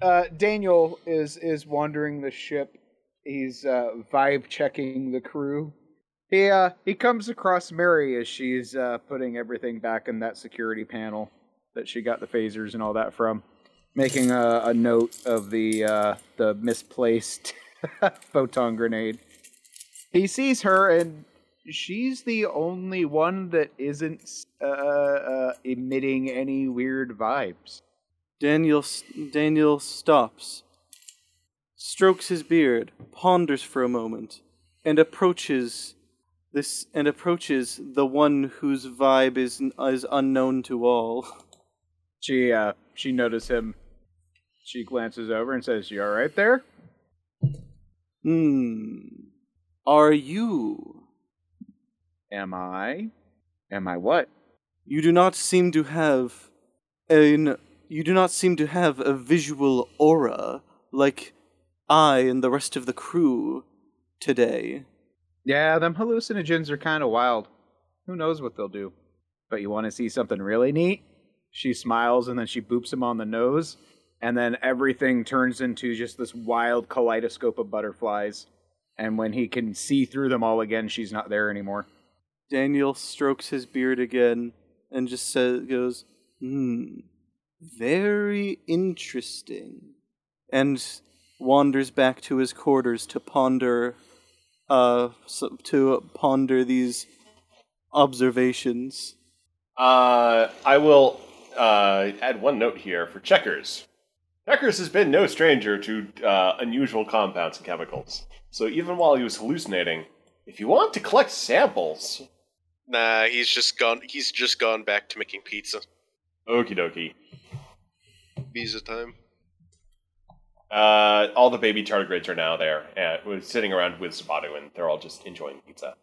[SPEAKER 3] Uh, Daniel is is wandering the ship. He's uh, vibe checking the crew. He uh, he comes across Mary as she's uh, putting everything back in that security panel that she got the phasers and all that from, making a, a note of the uh, the misplaced photon grenade. He sees her and she's the only one that isn't uh, uh, emitting any weird vibes.
[SPEAKER 10] Daniel Daniel stops, strokes his beard, ponders for a moment, and approaches this and approaches the one whose vibe is is unknown to all.
[SPEAKER 3] She uh she notices him. She glances over and says, "You all right there?"
[SPEAKER 10] Hmm. Are you?
[SPEAKER 3] Am I? Am I what?
[SPEAKER 10] You do not seem to have an you do not seem to have a visual aura like I and the rest of the crew today.
[SPEAKER 3] Yeah, them hallucinogens are kind of wild. Who knows what they'll do? But you want to see something really neat? She smiles and then she boops him on the nose, and then everything turns into just this wild kaleidoscope of butterflies. And when he can see through them all again, she's not there anymore.
[SPEAKER 10] Daniel strokes his beard again and just says goes, "Hmm. Very interesting." And wanders back to his quarters to ponder uh so, to ponder these observations.
[SPEAKER 1] Uh, I will uh, add one note here for Checkers. Checkers has been no stranger to uh, unusual compounds and chemicals. So even while he was hallucinating, if you want to collect samples,
[SPEAKER 5] Nah, he's just gone. He's just gone back to making pizza.
[SPEAKER 1] okie dokie.
[SPEAKER 5] Visa time.
[SPEAKER 1] Uh, all the baby tardigrades are now there, and we're sitting around with Sabatu, and they're all just enjoying pizza.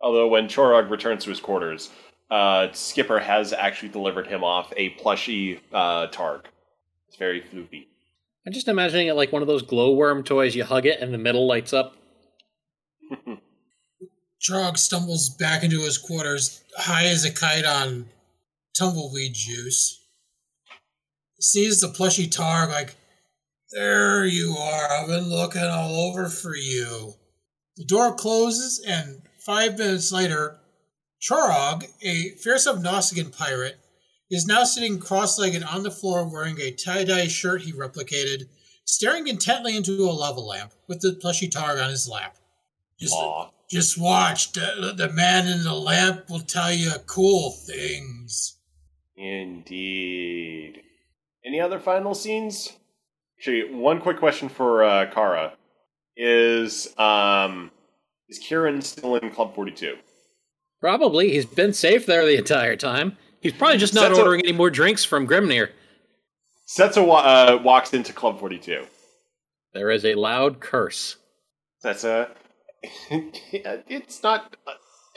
[SPEAKER 1] Although when Chorog returns to his quarters, uh, Skipper has actually delivered him off a plushy uh, Targ. It's very floopy.
[SPEAKER 4] I'm just imagining it like one of those glowworm toys. You hug it and the middle lights up.
[SPEAKER 2] Trog stumbles back into his quarters, high as a kite on tumbleweed juice. Sees the plushy Targ like, there you are. I've been looking all over for you. The door closes, and five minutes later, Chorog, a fearsome Nausicaan pirate, is now sitting cross-legged on the floor wearing a tie-dye shirt he replicated, staring intently into a lava lamp with the plushy Targ on his lap. Just,
[SPEAKER 1] Aw.
[SPEAKER 2] just watch. The, the man in the lamp will tell you cool things.
[SPEAKER 1] Indeed. Any other final scenes? Actually, one quick question for uh, Kara is: um, Is Kieran still in Club Forty Two?
[SPEAKER 4] Probably. He's been safe there the entire time. He's probably just not ordering any more drinks from Grimnir.
[SPEAKER 1] Setsa wa- uh, walks into Club Forty Two.
[SPEAKER 4] There is a loud curse.
[SPEAKER 1] That's a. it's not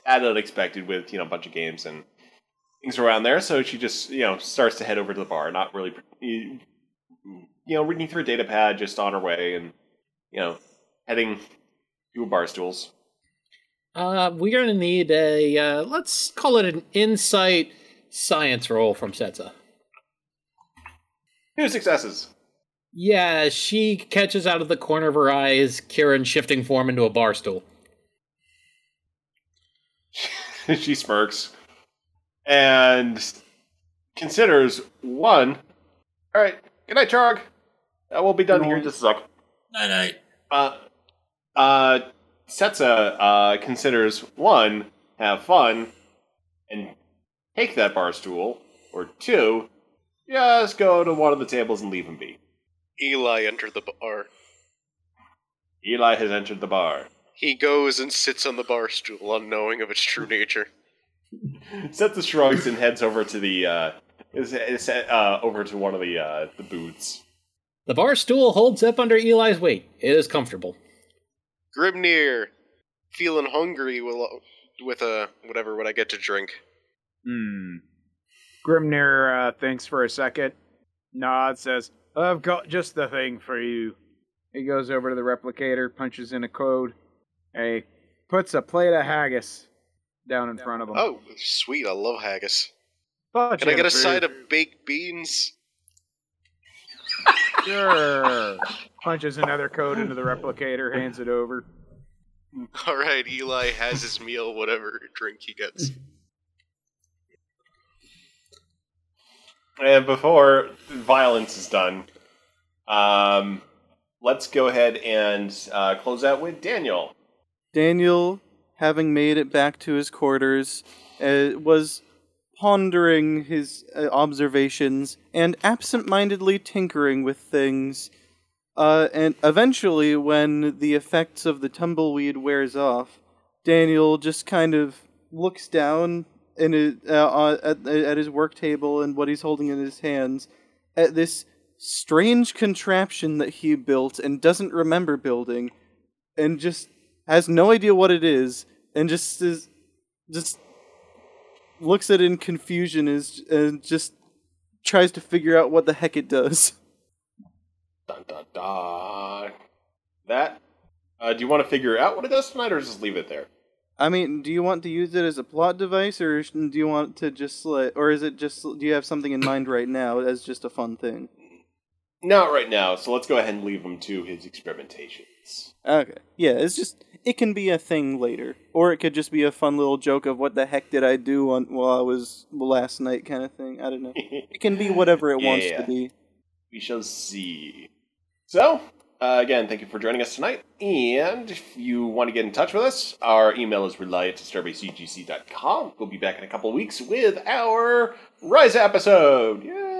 [SPEAKER 1] that unexpected with you know a bunch of games and things around there. So she just you know starts to head over to the bar, not really you know reading through a data pad, just on her way, and you know heading to a bar stools.
[SPEAKER 4] Uh, we're gonna need a uh, let's call it an insight science roll from Setsa.
[SPEAKER 1] Two successes.
[SPEAKER 4] Yeah, she catches out of the corner of her eyes Kieran shifting form into a bar stool.
[SPEAKER 1] she smirks and considers one. All right, good night, Charg. Uh, we'll be done here in just a sec.
[SPEAKER 2] Night night.
[SPEAKER 1] Uh, uh, Setsa uh, considers one, have fun, and take that bar stool, or two, just go to one of the tables and leave him be.
[SPEAKER 5] Eli entered the bar.
[SPEAKER 1] Eli has entered the bar.
[SPEAKER 5] He goes and sits on the bar stool, unknowing of its true nature.
[SPEAKER 1] Setsa shrugs and heads over to the uh, is, is, uh, over to one of the uh, the booths.
[SPEAKER 4] The bar stool holds up under Eli's weight. It is comfortable.
[SPEAKER 5] Grimnir, feeling hungry with, with a whatever would I get to drink?
[SPEAKER 3] Hmm. Grimnir uh, thinks for a second, nods, says, I've got just the thing for you. He goes over to the replicator, punches in a code, and he puts a plate of haggis down in front of him.
[SPEAKER 5] Oh, sweet! I love haggis.
[SPEAKER 3] Bunch
[SPEAKER 5] Can I get a
[SPEAKER 3] food.
[SPEAKER 5] side of baked beans?
[SPEAKER 3] Sure. Punches another code into the replicator, hands it over.
[SPEAKER 5] All right, Eli has his meal, whatever drink he gets.
[SPEAKER 1] And before violence is done, um, let's go ahead and uh, close out with Daniel.
[SPEAKER 10] Daniel, having made it back to his quarters, uh, was pondering his uh, observations and absent-mindedly tinkering with things. Uh, and eventually, when the effects of the tumbleweed wears off, Daniel just kind of looks down in uh, at, at his work table and what he's holding in his hands at this strange contraption that he built and doesn't remember building, and just has no idea what it is, and just is just looks at it in confusion is and just tries to figure out what the heck it does.
[SPEAKER 1] Dun, dun, dun. That. Uh, do you want to figure out what it does tonight, or just leave it there?
[SPEAKER 10] I mean, do you want to use it as a plot device, or do you want to just like, or is it just? Do you have something in mind right now as just a fun thing?
[SPEAKER 1] Not right now, so let's go ahead and leave him to his experimentations.
[SPEAKER 10] Okay, yeah, it's just it can be a thing later, or it could just be a fun little joke of what the heck did I do on while I was last night, kind of thing. I don't know. It can be whatever it
[SPEAKER 1] Yeah,
[SPEAKER 10] wants
[SPEAKER 1] yeah.
[SPEAKER 10] to be.
[SPEAKER 1] We shall see. So, uh, again, thank you for joining us tonight. And if you want to get in touch with us, our email is reliant. We'll be back in a couple of weeks with our Risa episode. Yay!